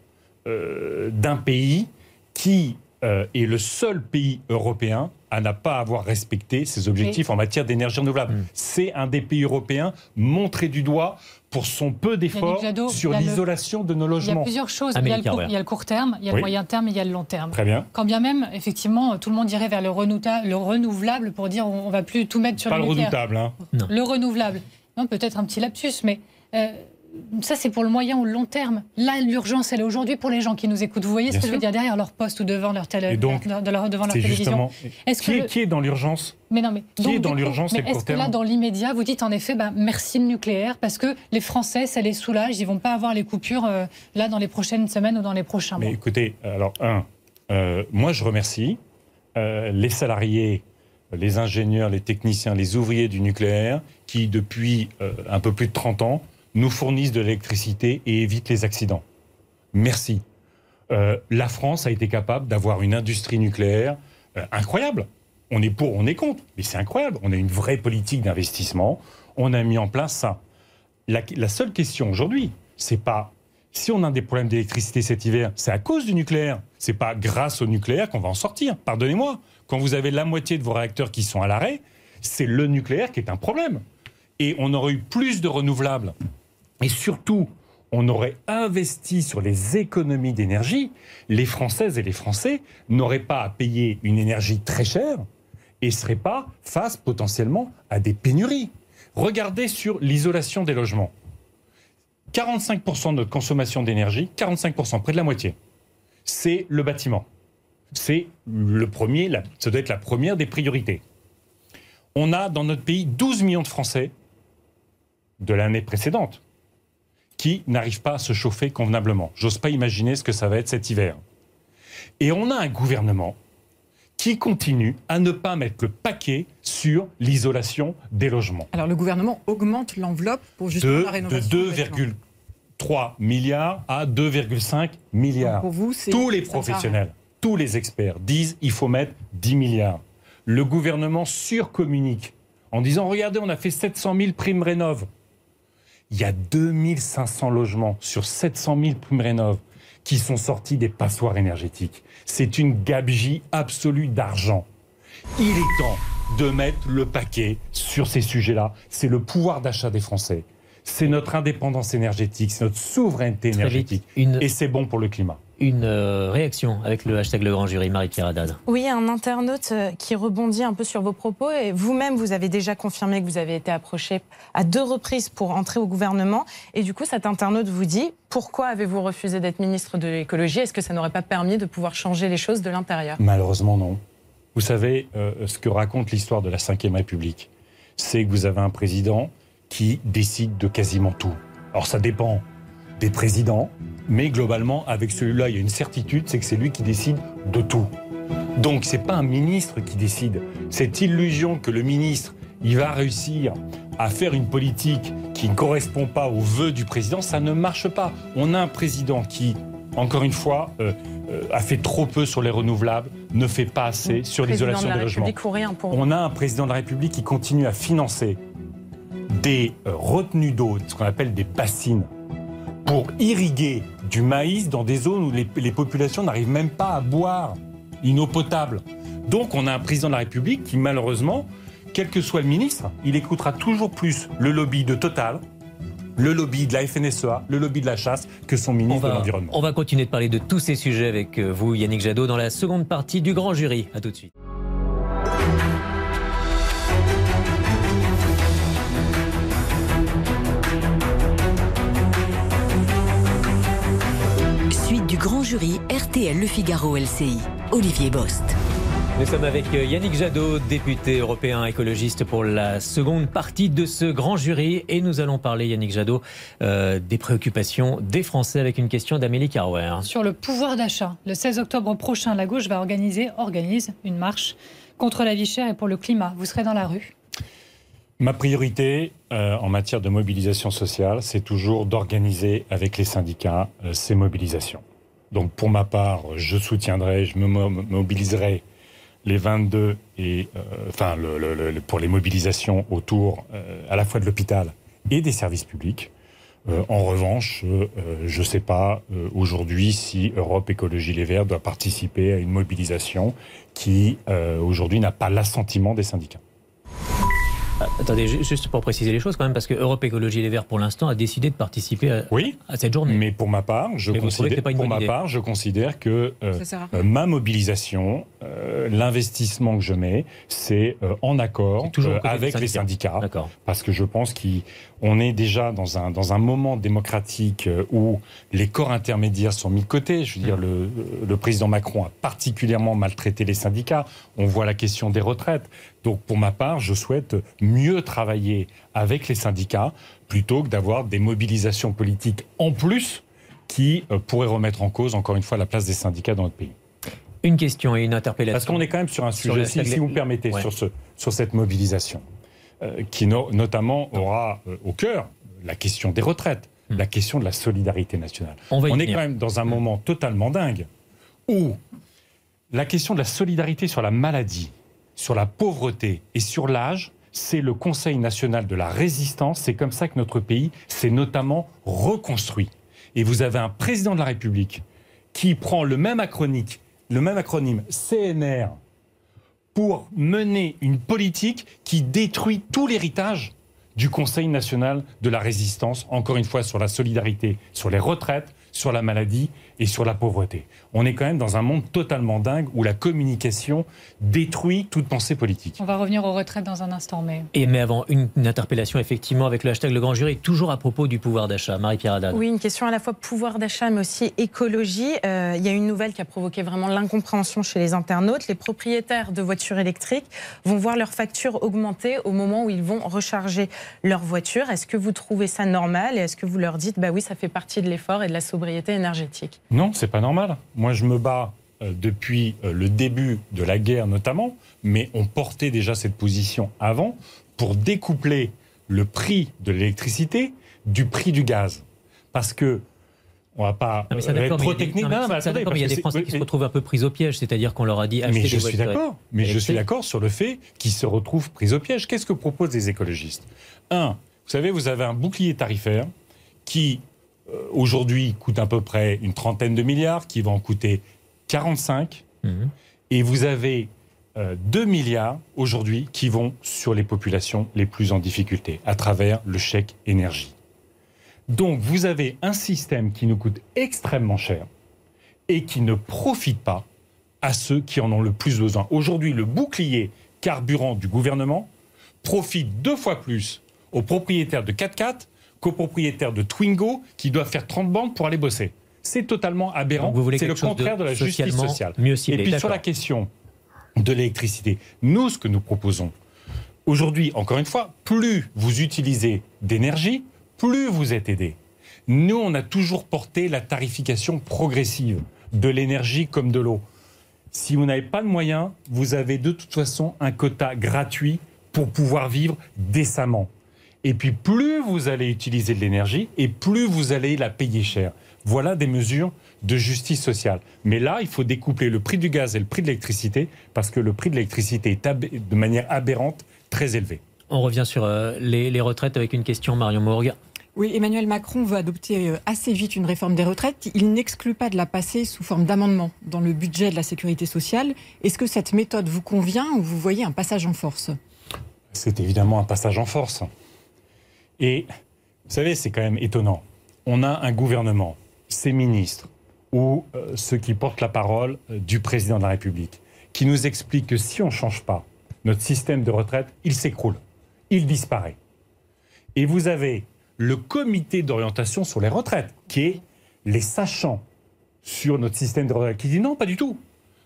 euh, d'un pays qui euh, est le seul pays européen à n'a pas avoir respecté ses objectifs en matière d'énergie renouvelable. Mm. C'est un des pays européens montré du doigt pour son peu d'efforts sur le- l'isolation de nos Il y a logements. plusieurs choses. Il y, a le court, Carrère. il y a le court terme, il y a Oui. le moyen terme et il y a le long terme. Très bien. Quand bien même, effectivement, tout le monde irait vers le, renouta- le renouvelable pour dire on, on va plus tout mettre sur Pas le le nucléaire. redoutable. Hein. Le renouvelable. Non, peut-être un petit lapsus, mais euh, ça, c'est pour le moyen ou le long terme. Là, l'urgence, elle est aujourd'hui pour les gens qui nous écoutent. Vous voyez Bien ce que je veux dire derrière leur poste ou devant leur, télé, Et donc, leur- de leur- devant leur télévision. Est-ce Qui, est- le- qui est dans l'urgence Mais non, mais Qui donc, est dans l'urgence Mais est-ce que là, dans l'immédiat, vous dites en effet, ben, merci le nucléaire, parce que les Français, ça les soulage, ils vont pas avoir les coupures euh, là dans les prochaines semaines ou dans les prochains Mais mois. écoutez, alors, un, euh, moi je remercie euh, les salariés, les ingénieurs, les techniciens, les ouvriers du nucléaire qui, depuis un peu plus de 30 ans, nous fournissent de l'électricité et évitent les accidents. Merci. Euh, la France a été capable d'avoir une industrie nucléaire euh, incroyable. On est pour, on est contre, mais c'est incroyable. On a une vraie politique d'investissement. On a mis en place ça. La, la seule question aujourd'hui, c'est pas si on a des problèmes d'électricité cet hiver, c'est à cause du nucléaire. C'est pas grâce au nucléaire qu'on va en sortir. Pardonnez-moi. Quand vous avez la moitié de vos réacteurs qui sont à l'arrêt, c'est le nucléaire qui est un problème. Et on aurait eu plus de renouvelables. Et surtout, on aurait investi sur les économies d'énergie. Les Françaises et les Français n'auraient pas à payer une énergie très chère et ne seraient pas face potentiellement à des pénuries. Regardez sur l'isolation des logements. 45% de notre consommation d'énergie, 45%, près de la moitié, c'est le bâtiment. C'est le premier, ça doit être la première des priorités. On a dans notre pays 12 millions de Français de l'année précédente qui n'arrivent pas à se chauffer convenablement. J'ose pas imaginer ce que ça va être cet hiver. Et on a un gouvernement qui continue à ne pas mettre le paquet sur l'isolation des logements Alors le gouvernement augmente l'enveloppe pour justement de, la de rénovation. bâtiments. 2,3 milliards à 2,5 milliards. Pour vous, c'est- Tous les professionnels, tous les experts disent il faut mettre 10 milliards. Le gouvernement surcommunique en disant regardez, on a fait 700 000 primes rénov. Il y a 2500 logements sur 700 000 primes rénov qui sont sortis des passoires énergétiques. C'est une gabegie absolue d'argent. Il est temps de mettre le paquet sur ces sujets-là. C'est le pouvoir d'achat des Français. C'est notre indépendance énergétique, c'est notre souveraineté énergétique. une, Et c'est bon pour le climat. Une euh, réaction avec le hashtag Le Grand Jury, Marie-Pierre Haddad. Oui, un internaute euh, qui rebondit un peu sur vos propos. Et vous-même, vous avez déjà confirmé que vous avez été approché à deux reprises pour entrer au gouvernement. Et du coup, cet internaute vous dit pourquoi avez-vous refusé d'être ministre de l'écologie? Est-ce que ça n'aurait pas permis de pouvoir changer les choses de l'intérieur? Malheureusement, non. Vous savez, euh, ce que raconte l'histoire de la Ve République, c'est que vous avez un président qui décide de quasiment tout. Alors ça dépend des présidents, mais globalement, avec celui-là, il y a une certitude, c'est que c'est lui qui décide de tout. Donc c'est pas un ministre qui décide. Cette illusion que le ministre, il va réussir à faire une politique qui ne correspond pas aux vœux du président, ça ne marche pas. On a un président qui, encore une fois, euh, euh, a fait trop peu sur les renouvelables, ne fait pas assez sur l'isolation de des logements. Pour On a un président de la République qui continue à financer des euh, retenues d'eau, ce qu'on appelle des bassines, pour irriguer du maïs dans des zones où les, les populations n'arrivent même pas à boire une eau potable. Donc on a un président de la République qui malheureusement, quel que soit le ministre, il écoutera toujours plus le lobby de Total, le lobby de la FNSEA, le lobby de la chasse que son On ministre de l'Environnement. on va continuer de parler de tous ces sujets avec euh, vous, Yannick Jadot, dans la seconde partie du Grand Jury. À tout de suite. Grand jury RTL Le Figaro LCI. Olivier Bost. Nous sommes avec euh, Yannick Jadot, député européen écologiste pour la seconde partie de ce grand jury. Et nous allons parler, Yannick Jadot, euh, des préoccupations des Français avec une question d'Amélie Carwer. Sur le pouvoir d'achat, le 16 octobre prochain, la gauche va organiser, organise une marche contre la vie chère et pour le climat. Vous serez dans la rue Ma priorité euh, en matière de mobilisation sociale, c'est toujours d'organiser avec les syndicats euh, ces mobilisations. Donc pour ma part, je soutiendrai, je me mo- mobiliserai les 22 et euh, enfin pour les mobilisations autour à la fois de l'hôpital et des services publics. en revanche, je ne sais pas aujourd'hui si Europe Écologie Les Verts doit participer à une mobilisation qui aujourd'hui n'a pas l'assentiment des syndicats. Ah, attendez, juste pour préciser les choses quand même, parce que Europe Écologie Les Verts, pour l'instant, a décidé de participer à, oui, à cette journée. Mais pour ma part, je, considère, pour ma part, je considère que euh, euh, ma mobilisation, euh, l'investissement que je mets, c'est en accord avec les syndicats. Parce que je pense qu'on est déjà dans un, dans un moment démocratique où les corps intermédiaires sont mis de côté. Je veux dire, le, le président Macron a particulièrement maltraité les syndicats. On voit la question des retraites. Donc pour ma part, je souhaite mieux travailler avec les syndicats plutôt que d'avoir des mobilisations politiques en plus qui euh, pourraient remettre en cause, encore une fois, la place des syndicats dans notre pays. Une question et une interpellation. Parce qu'on est quand même sur un sujet, si, vous me permettez, sur, ce, sur cette mobilisation, euh, qui notamment aura euh, au cœur la question des retraites, hmm. la question de la solidarité nationale. On, est quand même dans un moment totalement dingue où la question de la solidarité sur la maladie, sur la pauvreté et sur l'âge, c'est le Conseil national de la résistance. C'est comme ça que notre pays s'est notamment reconstruit. Et vous avez un président de la République qui prend le même acronyme, le même acronyme CNR pour mener une politique qui détruit tout l'héritage du Conseil national de la résistance, encore une fois sur la solidarité, sur les retraites, sur la maladie et sur la pauvreté. On est quand même dans un monde totalement dingue où la communication détruit toute pensée politique. On va revenir aux retraites dans un instant, mais... Et mais avant, une, interpellation effectivement avec le hashtag Le Grand Jury, toujours à propos du pouvoir d'achat. Marie-Pierre Haddad. Oui, une question à la fois pouvoir d'achat, mais aussi écologie. Euh, il y a une nouvelle qui a provoqué vraiment l'incompréhension chez les internautes. Les propriétaires de voitures électriques vont voir leur facture augmenter au moment où ils vont recharger leur voiture. Est-ce que vous trouvez ça normal? Et est-ce que vous leur dites, bah oui, ça fait partie de l'effort et de la sobriété énergétique? Non, c'est pas normal. Moi, je me bats euh, depuis euh, le début de la guerre notamment, mais on portait déjà cette position avant pour découpler le prix de l'électricité du prix du gaz. Parce que on va pas être trop technique. il y a des Français qui se retrouvent un peu pris au piège, c'est-à-dire qu'on leur a dit Mais je suis d'accord. Mais je suis d'accord sur le fait qu'ils se retrouvent pris au piège. Qu'est-ce que proposent les écologistes? Un, vous savez, vous avez un bouclier tarifaire qui euh, aujourd'hui coûte à peu près une trentaine de milliards, qui va en coûter 45. Mhm. Et vous avez 2 euh, milliards aujourd'hui qui vont sur les populations les plus en difficulté à travers le chèque énergie. Donc vous avez un système qui nous coûte extrêmement cher et qui ne profite pas à ceux qui en ont le plus besoin. Aujourd'hui, le bouclier carburant du gouvernement profite deux fois plus aux propriétaires de 4x4 copropriétaires de Twingo qui doivent faire 30 bandes pour aller bosser. C'est totalement aberrant. C'est le contraire de, la justice sociale. Et puis sur la question de l'électricité, nous, ce que nous proposons, aujourd'hui, encore une fois, plus vous utilisez d'énergie, plus vous êtes aidé. Nous, on a toujours porté la tarification progressive de l'énergie comme de l'eau. Si vous n'avez pas de moyens, vous avez de toute façon un quota gratuit pour pouvoir vivre décemment. Et puis plus vous allez utiliser de l'énergie et plus vous allez la payer cher. Voilà des mesures de justice sociale. Mais là, il faut découpler le prix du gaz et le prix de l'électricité parce que le prix de l'électricité est de manière aberrante très élevé. On revient sur euh, les, retraites avec une question, Marion Morgue. Oui, Emmanuel Macron veut adopter euh, assez vite une réforme des retraites. Il n'exclut pas de la passer sous forme d'amendement dans le budget de la sécurité sociale. Est-ce que cette méthode vous convient ou vous voyez un passage en force? C'est évidemment un passage en force. Et vous savez, c'est quand même étonnant. On a un gouvernement, ses ministres, ou euh, ceux qui portent la parole euh, du président de la République, qui nous expliquent que si on ne change pas notre système de retraite, il s'écroule, il disparaît. Et vous avez le comité d'orientation sur les retraites, qui est les sachants sur notre système de retraite, qui dit non, pas du tout.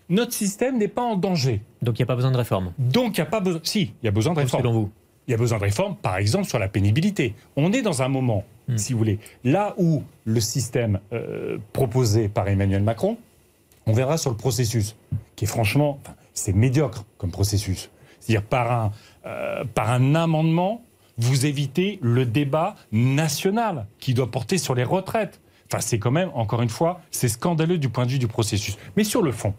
Notre système n'est pas en danger. Donc il n'y a pas besoin de réforme. Donc il n'y a pas besoin. Si, il y a besoin de réforme. Selon vous il y a besoin de réformes, par exemple, sur la pénibilité. On est dans un moment, hmm. si vous voulez, là où le système euh, proposé par Emmanuel Macron, on verra sur le processus, qui est franchement, c'est médiocre comme processus. C'est-à-dire par un, euh, par un amendement, vous évitez le débat national qui doit porter sur les retraites. Enfin, c'est quand même, encore une fois, c'est scandaleux du point de vue du processus. Mais sur le fond,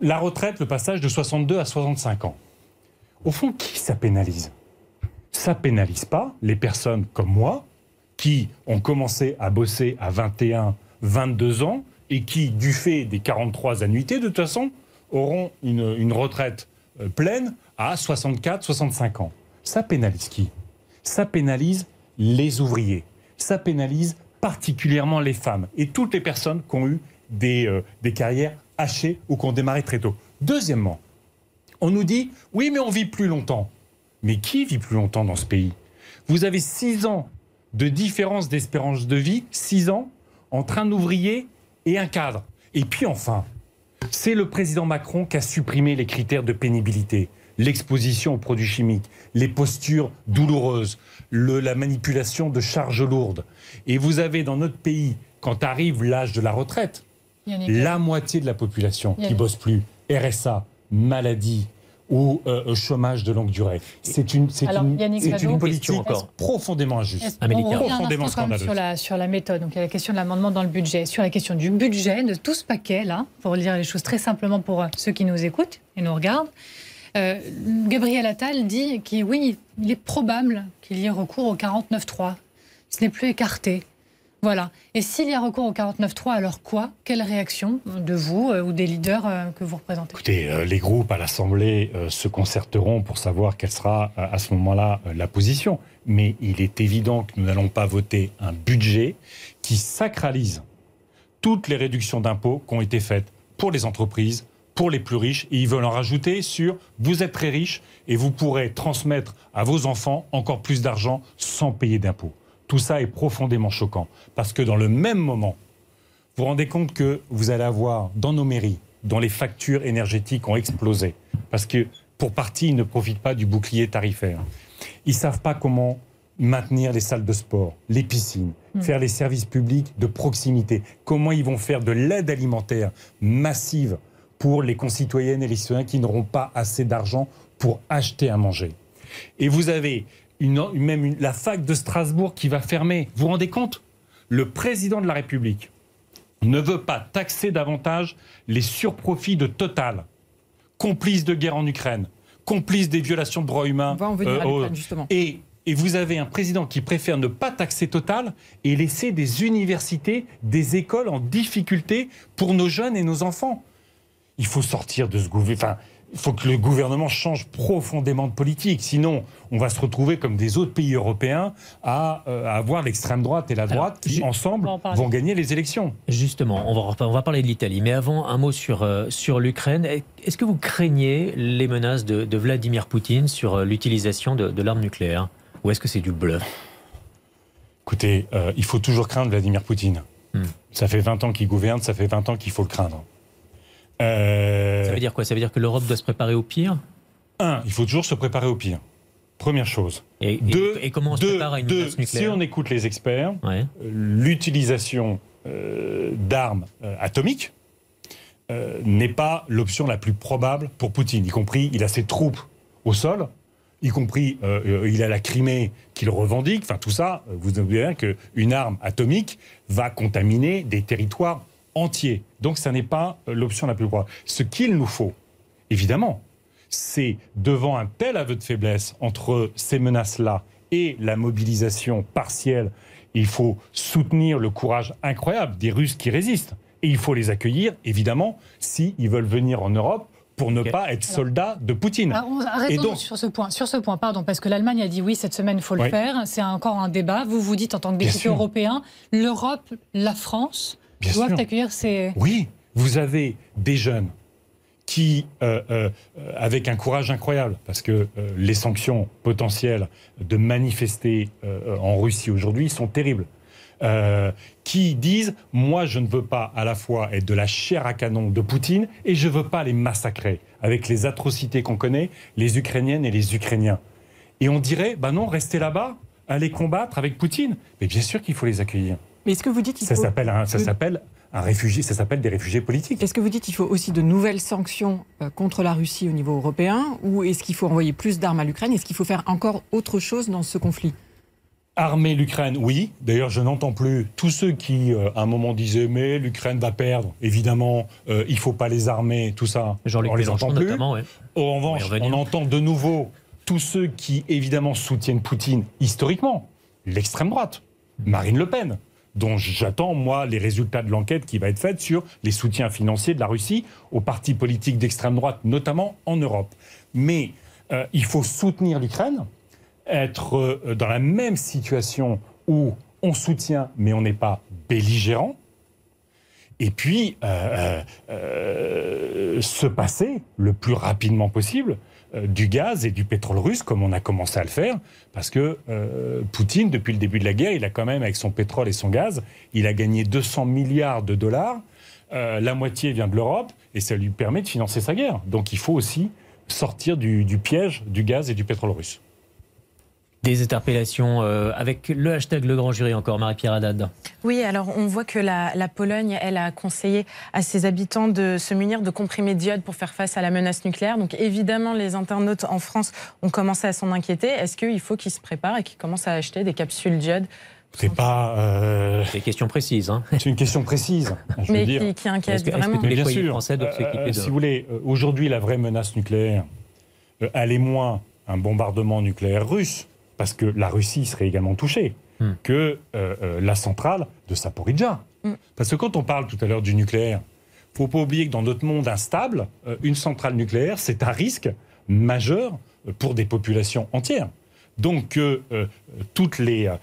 la retraite, le passage de 62 à 65 ans. Au fond, qui ça pénalise? Ça pénalise pas les personnes comme moi qui ont commencé à bosser à 21, 22 ans et qui, du fait des 43 annuités, de toute façon, auront une, retraite euh, pleine à 64, 65 ans. Ça pénalise qui? Ça pénalise les ouvriers. Ça pénalise particulièrement les femmes et toutes les personnes qui ont eu des, euh, des carrières hachées ou qui ont démarré très tôt. Deuxièmement, on nous dit oui, mais on vit plus longtemps. Mais qui vit plus longtemps dans ce pays? Vous avez six ans de différence d'espérance de vie, six ans entre un ouvrier et un cadre. Et puis enfin, c'est le président Macron qui a supprimé les critères de pénibilité, l'exposition aux produits chimiques, les postures douloureuses, le- la manipulation de charges lourdes. Et vous avez dans notre pays, quand arrive l'âge de la retraite, la moitié de la population qui bosse plus, RSA, maladie ou euh, chômage de longue durée. C'est une, c'est Alors, une, politique profondément injuste. Profondément scandaleuse. sur la, sur la méthode. Donc il y a la question de l'amendement dans le budget. Sur la question du budget, de tout ce paquet, là, pour dire les choses très simplement pour euh, ceux qui nous écoutent et nous regardent, euh, Gabriel Attal dit qu'il oui, il est probable qu'il y ait recours au 49.3. Ce n'est plus écarté. Voilà. Et s'il y a recours au 49.3, alors quoi? Quelle réaction de vous euh, ou des leaders euh, que vous représentez? Écoutez, euh, les groupes à l'Assemblée se concerteront pour savoir quelle sera à ce moment-là la position. Mais il est évident que nous n'allons pas voter un budget qui sacralise toutes les réductions d'impôts qui ont été faites pour les entreprises, pour les plus riches, et ils veulent en rajouter sur vous êtes très riche et vous pourrez transmettre à vos enfants encore plus d'argent sans payer d'impôts. Tout ça est profondément choquant parce que dans le même moment, vous vous rendez compte que vous allez avoir dans nos mairies, dont les factures énergétiques ont explosé, parce que pour partie, ils ne profitent pas du bouclier tarifaire. Ils ne savent pas comment maintenir les salles de sport, les piscines, faire les services publics de proximité, comment ils vont faire de l'aide alimentaire massive pour les concitoyennes et les citoyens qui n'auront pas assez d'argent pour acheter à manger. Et vous avez une, même une- la fac de Strasbourg qui va fermer. Vous vous rendez compte? Le président de la République ne veut pas taxer davantage les surprofits de Total, complice de guerre en Ukraine, complice des violations de droits humains. On va en venir à euh, l'Ukraine, justement. et, et vous avez un président qui préfère ne pas taxer Total et laisser des universités, des écoles en difficulté pour nos jeunes et nos enfants. Il faut sortir de ce gouvernement. Enfin, il faut que le gouvernement change profondément de politique. Sinon, on va se retrouver comme des autres pays européens à, euh, à avoir l'extrême droite et la Alors, droite qui, ju- ensemble, en vont gagner les élections. Justement, on va, on va parler de l'Italie. Mais avant, un mot sur, euh, sur l'Ukraine. Est-ce que vous craignez les menaces de, de Vladimir Poutine sur euh, l'utilisation de, de l'arme nucléaire? Ou est-ce que c'est du bluff? Écoutez, euh, il faut toujours craindre Vladimir Poutine. Hmm. Ça fait 20 ans qu'il gouverne, ça fait 20 ans qu'il faut le craindre. Euh, Ça veut dire quoi? Ça veut dire que l'Europe doit se préparer au pire? Un, il faut toujours se préparer au pire. Première chose. et, et- Deux, et comment on se deux, prépare à une deux, menace si nucléaire on écoute les experts, Ouais. euh, l'utilisation euh, d'armes euh, atomiques euh, n'est pas l'option la plus probable pour Poutine, y compris il a ses troupes au sol, y compris il a la Crimée qu'il revendique, enfin tout ça, vous savez bien qu'une arme atomique va contaminer des territoires entiers. Donc ça n'est pas euh, l'option la plus probable. Ce qu'il nous faut, évidemment, c'est devant un tel aveu de faiblesse entre ces menaces-là et la mobilisation partielle, il faut soutenir le courage incroyable des Russes qui résistent. Et il faut les accueillir, évidemment, s'ils veulent venir en Europe pour ne pas être soldats de Poutine. Ah, on- arrêtons Et donc- sur ce point, sur ce point, pardon, parce que l'Allemagne a dit oui cette semaine, il faut le Oui. faire. C'est encore un débat. Vous vous dites en tant que député européen, l'Europe, la France Bien doivent sûr. accueillir ces. Oui, vous avez des jeunes qui, euh, euh, avec un courage incroyable, parce que euh, les sanctions potentielles de manifester en Russie aujourd'hui sont terribles, qui disent moi je ne veux pas à la fois être de la chair à canon de Poutine et je veux pas les massacrer avec les atrocités qu'on connaît, les Ukrainiennes et les Ukrainiens. Et on dirait bah non, restez là-bas, allez combattre avec Poutine. Mais bien sûr qu'il faut les accueillir. Mais est-ce que vous dites qu'il Ça faut... s'appelle un, ça s'appelle un réfugié, ça s'appelle des réfugiés politiques. Est-ce que vous dites qu'il faut aussi de nouvelles sanctions euh, contre la Russie au niveau européen ou est-ce qu'il faut envoyer plus d'armes à l'Ukraine? Est-ce qu'il faut faire encore autre chose dans ce conflit? Armer l'Ukraine, oui. D'ailleurs, je n'entends plus tous ceux qui, euh, à un moment, disaient mais l'Ukraine va perdre. Évidemment, euh, il faut pas les armer, tout ça. Jean-Luc on les Mélenchon, entend plus. notamment, ouais. En revanche, On on entend de nouveau tous ceux qui, évidemment, soutiennent Poutine historiquement. L'extrême droite, Marine Le Pen, dont j'attends, moi, les résultats de l'enquête qui va être faite sur les soutiens financiers de la Russie aux partis politiques d'extrême droite, notamment en Europe. Mais euh, il faut soutenir l'Ukraine, être euh, dans la même situation où on soutient, mais on n'est pas belligérant. Et puis, euh, se passer le plus rapidement possible du gaz et du pétrole russe, comme on a commencé à le faire, parce que euh, Poutine, depuis le début de la guerre, il a quand même, avec son pétrole et son gaz, il a gagné 200 milliards de dollars. Euh, la moitié vient de l'Europe, et ça lui permet de financer sa guerre. Donc il faut aussi sortir du, du piège du gaz et du pétrole russe. Des interpellations euh, avec le hashtag Le Grand Jury encore, Marie-Pierre Haddad. Oui, alors on voit que la, la Pologne, elle a conseillé à ses habitants de se munir de comprimés d'iode pour faire face à la menace nucléaire. Donc évidemment, les internautes en France ont commencé à s'en inquiéter. Est-ce qu'il faut qu'ils se préparent et qu'ils commencent à acheter des capsules d'iode C'est pas. euh, C'est une question précise. Hein. c'est une question précise. Je veux mais dire. qui, qui que- est-ce que vraiment tous les bien sûr. français doivent Euh, s'équiper de- Si vous voulez, euh, aujourd'hui, la vraie menace nucléaire, euh, elle est moins un bombardement nucléaire russe, parce que la Russie serait également touchée, Hmm. que euh, euh, la centrale de Saporidja. Hmm. Parce que quand on parle tout à l'heure du nucléaire, faut pas oublier que dans notre monde instable, euh, une centrale nucléaire, c'est un risque majeur pour des populations entières. Donc que euh, toutes les, euh,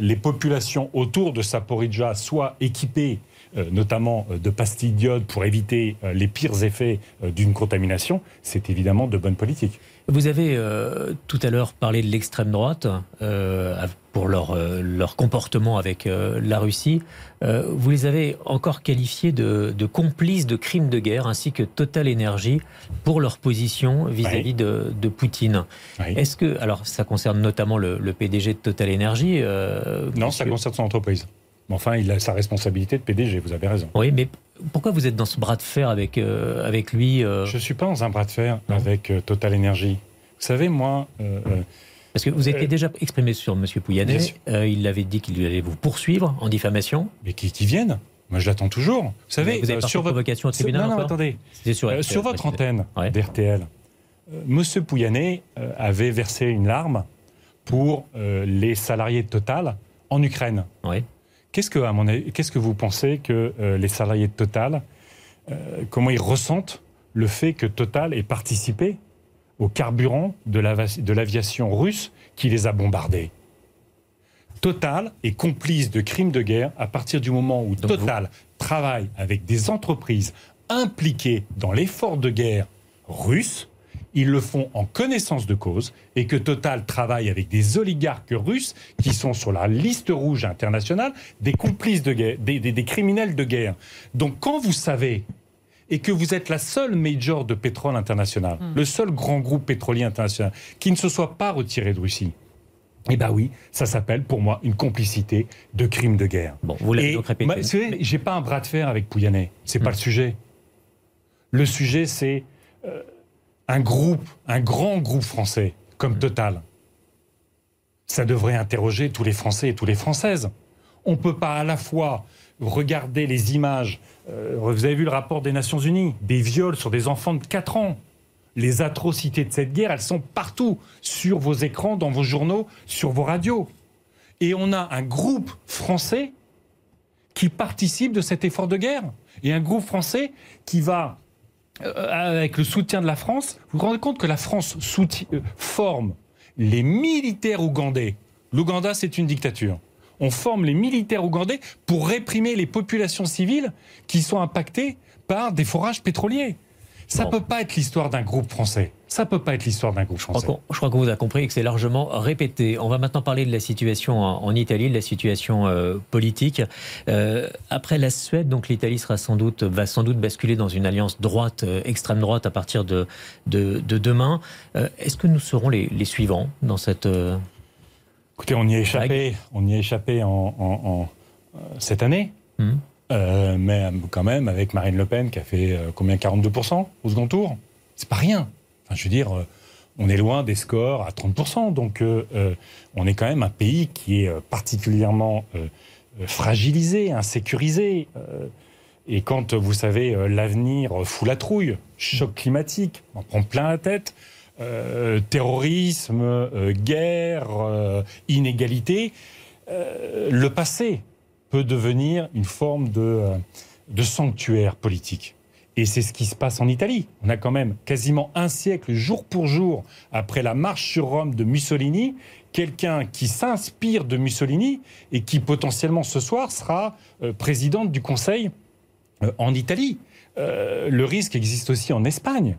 les populations autour de Saporidja soient équipées euh, notamment de pastilles d'iode pour éviter euh, les pires effets euh, d'une contamination, c'est évidemment de bonne politique. Vous avez euh, tout à l'heure parlé de l'extrême droite euh, pour leur, euh, leur comportement avec euh, la Russie. Euh, vous les avez encore qualifiés de, de complices de crimes de guerre ainsi que Total Energy pour leur position vis-à-vis de, de Poutine. Oui. Est-ce que, alors ça concerne notamment le, le PDG de Total Energy euh, Non, ça concerne son entreprise. Mais enfin, il a sa responsabilité de PDG, vous avez raison. Oui, mais pourquoi vous êtes dans ce bras de fer avec, euh, avec lui euh, Je ne suis pas dans un bras de fer Non. avec euh, Total Energy. Vous savez, moi, Parce que vous étiez déjà exprimé sur M. Pouyanné. il avait dit qu'il allait vous poursuivre en diffamation. mais qui, qui viennent? Moi, je l'attends toujours. Vous savez, vous avez sur votre... provocation au tribunal Non, non, attendez. Sur, RTL, sur votre antenne Ouais. d'RTL, Monsieur Pouyanné avait versé une larme pour les salariés de Total en Ukraine. Oui. Qu'est-ce que, à mon avis, qu'est-ce que vous pensez que euh, les salariés de Total, euh, comment ils ressentent le fait que Total ait participé au carburant de, l'aviation russe qui les a bombardés? Total est complice de crimes de guerre à partir du moment où Total travaille avec des entreprises impliquées dans l'effort de guerre russe. Ils le font en connaissance de cause et que Total travaille avec des oligarques russes qui sont sur la liste rouge internationale des complices de guerre, des, des- des criminels de guerre. Donc quand vous savez et que vous êtes la seule major de pétrole international, le seul grand groupe pétrolier international qui ne se soit pas retiré de Russie, eh bien oui, ça s'appelle pour moi une complicité de crimes de guerre. Bon, vous l'avez donc répété. savez, j'ai pas un bras de fer avec Pouyanné. C'est pas Hmm. le sujet. Le sujet, c'est euh, un groupe, un grand groupe français comme Total. Ça devrait interroger tous les Français et toutes les Françaises. On peut pas à la fois regarder les images. euh, vous avez vu le rapport des Nations Unies, des viols sur des enfants de 4 ans. Les atrocités de cette guerre, elles sont partout, sur vos écrans, dans vos journaux, sur vos radios. Et on a un groupe français qui participe de cet effort de guerre. Et un groupe français qui va, avec le soutien de la France, vous vous rendez compte que la France soutient- euh, forme les militaires ougandais. L'Ouganda, c'est une dictature. On forme les militaires ougandais pour réprimer les populations civiles qui sont impactées par des forages pétroliers. Ça Bon. peut pas être l'histoire d'un groupe français. Ça peut pas être l'histoire d'un groupe Je crois français. je crois qu'on vous a compris et que c'est largement répété. On va maintenant parler de la situation en, en Italie, de la situation euh, politique. Euh, après la Suède, donc l'Italie sera sans doute va sans doute basculer dans une alliance droite, euh, extrême droite à partir de de, de demain. Est-ce que nous serons les, les suivants dans cette Écoutez, on y a échappé, on y a échappé en, en- en, cette année. Euh, mais quand même, avec Marine Le Pen qui a fait euh, combien? 42% au second tour? C'est pas rien. Je veux dire, euh, on est loin des scores à 30%. Donc on est quand même un pays qui est particulièrement fragilisé, insécurisé. Et quand, vous savez, l'avenir fout la trouille, choc climatique, on prend plein la tête, terrorisme, guerre, inégalité, le passé peut devenir une forme de sanctuaire politique. Et c'est ce qui se passe en Italie. On a quand même quasiment un siècle, jour pour jour, après la marche sur Rome de Mussolini, quelqu'un qui s'inspire de Mussolini et qui potentiellement ce soir sera euh, présidente du Conseil euh, en Italie. Euh, le risque existe aussi en Espagne,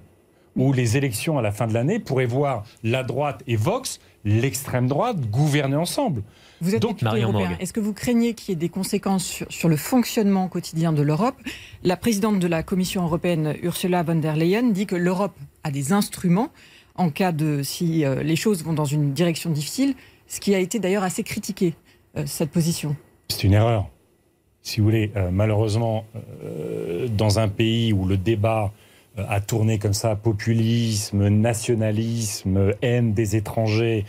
où les élections à la fin de l'année pourraient voir la droite et Vox, l'extrême droite, gouverner ensemble. Vous êtes Donc, européen. Est-ce que vous craignez qu'il y ait des conséquences sur, le fonctionnement quotidien de l'Europe? La présidente de la Commission européenne, Ursula von der Leyen, dit que l'Europe a des instruments en cas de si euh, les choses vont dans une direction difficile, ce qui a été d'ailleurs assez critiqué euh, cette position. C'est une erreur. Si vous voulez, euh, malheureusement, dans un pays où le débat a tourné comme ça, populisme, nationalisme, haine des étrangers,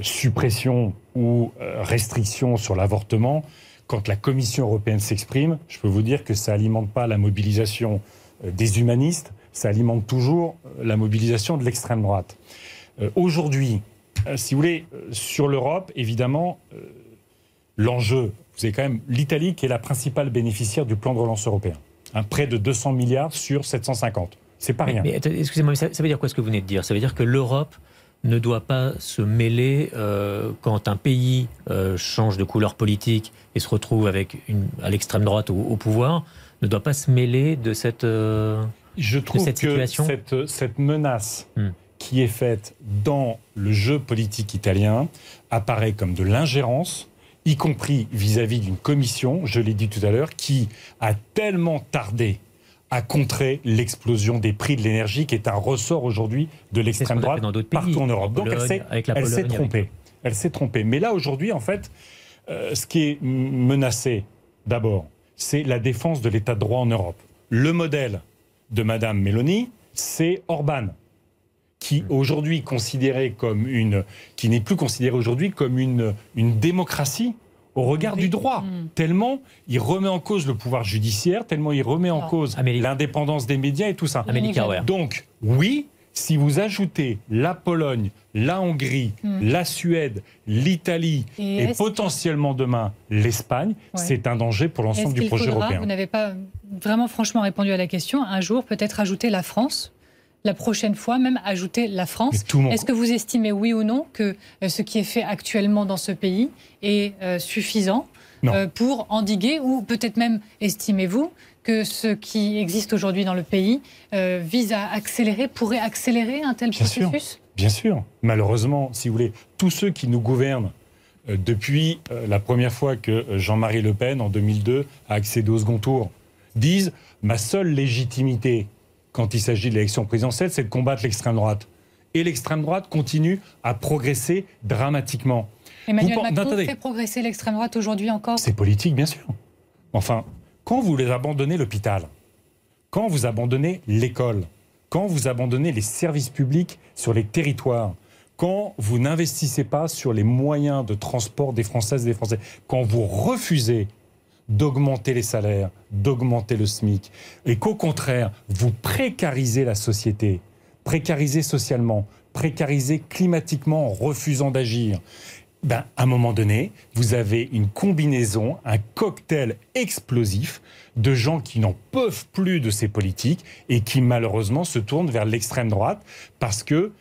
suppression ou euh, restriction sur l'avortement, quand la Commission européenne s'exprime, je peux vous dire que ça alimente pas la mobilisation euh, des humanistes, ça alimente toujours euh, la mobilisation de l'extrême droite. Aujourd'hui, si vous voulez, sur l'Europe, évidemment, l'enjeu, vous avez quand même l'Italie qui est la principale bénéficiaire du plan de relance européen. Un prêt de 200 milliards sur 750. C'est pas rien. Mais, excusez-moi, ça, ça veut dire quoi ce que vous venez de dire? Ça veut dire que l'Europe ne doit pas se mêler euh, quand un pays euh, change de couleur politique et se retrouve avec une, à l'extrême droite au, pouvoir, ne doit pas se mêler de cette, euh, Je trouve cette que Cette, cette menace hmm. qui est faite dans le jeu politique italien apparaît comme de l'ingérence y compris vis-à-vis d'une commission, je l'ai dit tout à l'heure, qui a tellement tardé à contrer l'explosion des prix de l'énergie qui est un ressort aujourd'hui de l'extrême droite partout en Europe. Donc elle s'est trompée. Elle s'est trompée. Mais là aujourd'hui, en fait, euh, ce qui est menacé d'abord, c'est la défense de l'état de droit en Europe. Le modèle de Madame Meloni, c'est Orban qui hmm. aujourd'hui considéré comme une, qui n'est plus considéré aujourd'hui comme une, une démocratie, au regard du droit, mm. tellement il remet en cause le pouvoir judiciaire, tellement il remet en cause l'indépendance des médias et tout ça. Donc, oui, si vous ajoutez la Pologne, la Hongrie, mm. la Suède, l'Italie et, potentiellement demain l'Espagne, c'est un danger pour l'ensemble du projet européen. Vous n'avez pas vraiment franchement répondu à la question. Un jour, peut-être ajouter la France la prochaine fois, même ajouter la France. Est-ce que vous estimez, oui ou non, que euh, ce qui est fait actuellement dans ce pays est euh, suffisant euh, pour endiguer, ou peut-être même estimez-vous que ce qui existe aujourd'hui dans le pays vise à accélérer, pourrait accélérer un tel processus? Bien sûr. Malheureusement, si vous voulez, tous ceux qui nous gouvernent depuis la première fois que Jean-Marie Le Pen, en 2002, a accédé au second tour, disent ma seule légitimité quand il s'agit de l'élection présidentielle, c'est de combattre l'extrême droite. Et l'extrême droite continue à progresser dramatiquement. Emmanuel Macron fait progresser l'extrême droite aujourd'hui encore? C'est politique, bien sûr. Enfin, quand vous les abandonnez l'hôpital, quand vous abandonnez l'école, quand vous abandonnez les services publics sur les territoires, quand vous n'investissez pas sur les moyens de transport des Françaises et des Français, quand vous refusez d'augmenter les salaires, d'augmenter le SMIC, et qu'au contraire, vous précarisez la société, précarisez socialement, précarisez climatiquement en refusant d'agir, ben, à un moment donné, vous avez une combinaison, un cocktail explosif de gens qui n'en peuvent plus de ces politiques et qui malheureusement se tournent vers l'extrême droite parce que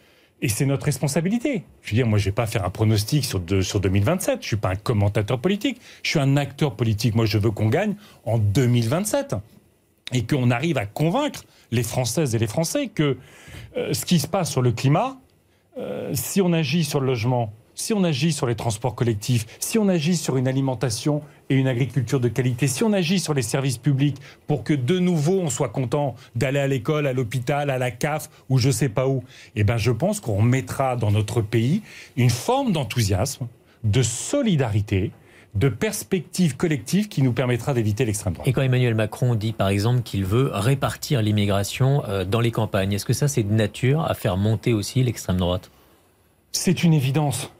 et c'est notre responsabilité. Je veux dire, moi, je ne vais pas faire un pronostic sur, sur 2027. Je ne suis pas un commentateur politique. Je suis un acteur politique. Moi, je veux qu'on gagne en 2027. Et qu'on arrive à convaincre les Françaises et les Français que euh, ce qui se passe sur le climat, euh, si on agit sur le logement, si on agit sur les transports collectifs, si on agit sur une alimentation et une agriculture de qualité, si on agit sur les services publics pour que de nouveau on soit content d'aller à l'école, à l'hôpital, à la CAF ou je sais pas où, eh ben je pense qu'on mettra dans notre pays une forme d'enthousiasme, de solidarité, de perspective collective qui nous permettra d'éviter l'extrême droite. Et quand Emmanuel Macron dit par exemple qu'il veut répartir l'immigration euh, dans les campagnes, est-ce que ça c'est de nature à faire monter aussi l'extrême droite? C'est une évidence.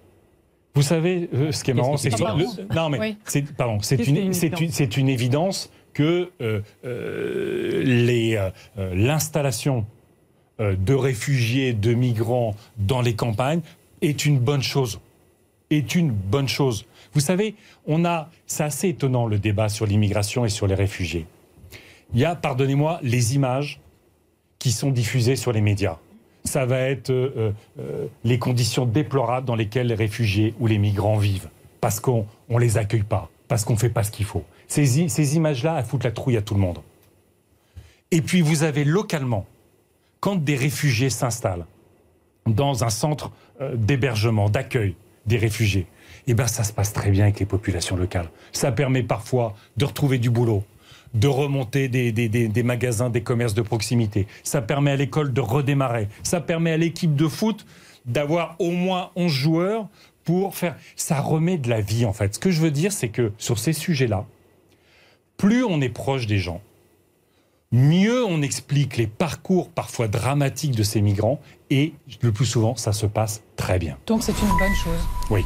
Vous savez, euh, ce qui est marrant, c'est que... Non, mais Oui. c'est pardon, c'est une, une une, évidence que euh, euh, l'installation de réfugiés, de migrants dans les campagnes est une bonne chose. Est une bonne chose. Vous savez, on a, c'est assez étonnant le débat sur l'immigration et sur les réfugiés. Il y a, pardonnez-moi, les images qui sont diffusées sur les médias. Ça va être euh, euh, les conditions déplorables dans lesquelles les réfugiés ou les migrants vivent, parce qu'on ne les accueille pas, parce qu'on ne fait pas ce qu'il faut. Ces, images-là, elles foutent la trouille à tout le monde. Et puis vous avez localement, quand des réfugiés s'installent dans un centre euh, d'hébergement, d'accueil des réfugiés, eh ben ça se passe très bien avec les populations locales. Ça permet parfois de retrouver du boulot, de remonter des, des- des- des magasins, des commerces de proximité. Ça permet à l'école de redémarrer. Ça permet à l'équipe de foot d'avoir au moins 11 joueurs pour faire... Ça remet de la vie en fait. Ce que je veux dire, c'est que sur ces sujets-là, plus on est proche des gens, mieux on explique les parcours parfois dramatiques de ces migrants et le plus souvent, ça se passe très bien. Donc c'est une bonne chose. Oui.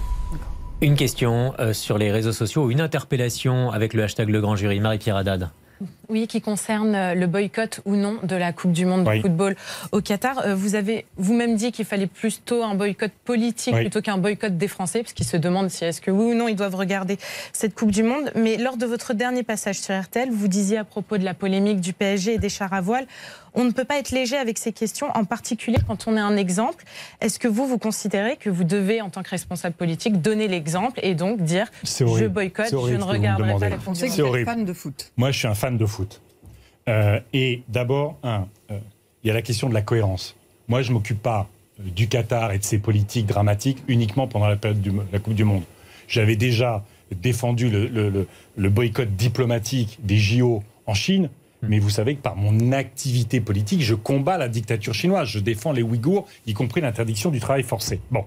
Une question euh, sur les réseaux sociaux ou une interpellation avec le hashtag Le Grand Jury. Marie-Pierre Haddad. Oui, qui concerne euh, le boycott ou non de la Coupe du Monde Oui. de football au Qatar. Euh, Vous avez vous-même dit qu'il fallait plutôt un boycott politique Oui. plutôt qu'un boycott des Français, parce qu'ils se demandent si est-ce que oui ou non ils doivent regarder cette Coupe du Monde. Mais lors de votre dernier passage sur RTL, vous disiez à propos de la polémique du PSG et des chars à voile, on ne peut pas être léger avec ces questions, en particulier quand on est un exemple. Est-ce que vous, vous considérez que vous devez, en tant que responsable politique, donner l'exemple et donc dire je boycotte, je horrible ne regarderai pas la On Coupe du sait que vous êtes fan de foot. Moi, je suis un fan de foot. Euh, et d'abord, un, euh, il y a la question de la cohérence. Moi, je m'occupe pas euh, du Qatar et de ses politiques dramatiques uniquement pendant la période de la Coupe du Monde. J'avais déjà défendu le, le- le- le boycott diplomatique des JO en Chine. Mais vous savez que par mon activité politique, je combats la dictature chinoise. Je défends les Ouïghours, y compris l'interdiction du travail forcé. Bon.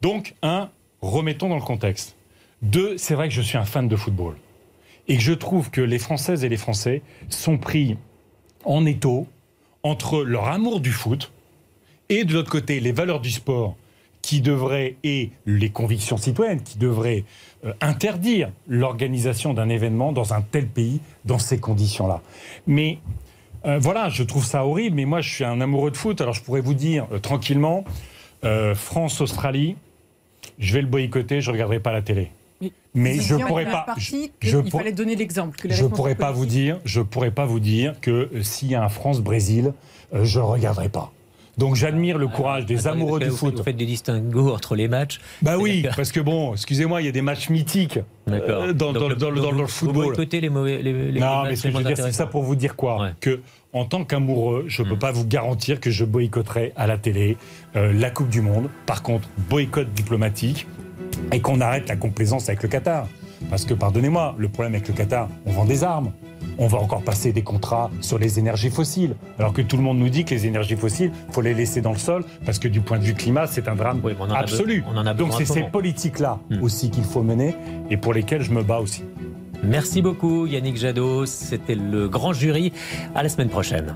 Donc, un, remettons dans le contexte. Deux, c'est vrai que je suis un fan de football et que je trouve que les Françaises et les Français sont pris en étau entre leur amour du foot et de l'autre côté les valeurs du sport qui devraient et les convictions citoyennes qui devraient euh, interdire l'organisation d'un événement dans un tel pays dans ces conditions-là. Mais euh, voilà, je trouve ça horrible, mais moi je suis un amoureux de foot, alors je pourrais vous dire euh, tranquillement, France-Australie, je vais le boycotter, je ne regarderai pas la télé. Mais je pourrais pas. partie je- je pour- fallait donner l'exemple. je pourrais pas vous dire, je pourrais pas vous dire que s'il y a un France-Brésil, je ne regarderai pas. Donc j'admire le courage des amoureux du foot. Vous faites des distinguos entre les matchs. Bah oui, parce que bon, excusez-moi, il y a des matchs mythiques euh, dans, le- dans dans le vous- football. les mauvais. Les, les Non, mais ce que je veux dire, c'est ça pour vous dire quoi Ouais. Que en tant qu'amoureux, je ne peux pas vous garantir que je boycotterai à la télé euh, la Coupe du Monde. Par contre, boycott diplomatique et qu'on arrête la complaisance avec le Qatar. Parce que, pardonnez-moi, le problème avec le Qatar, on vend des armes. On va encore passer des contrats sur les énergies fossiles. Alors que tout le monde nous dit que les énergies fossiles, faut les laisser dans le sol parce que du point de vue climat, c'est un drame Oui, on absolu. be- on en a Donc c'est ces politiques-là Mm. aussi qu'il faut mener et pour lesquelles je me bats aussi. Merci beaucoup Yannick Jadot. C'était le grand jury. À la semaine prochaine.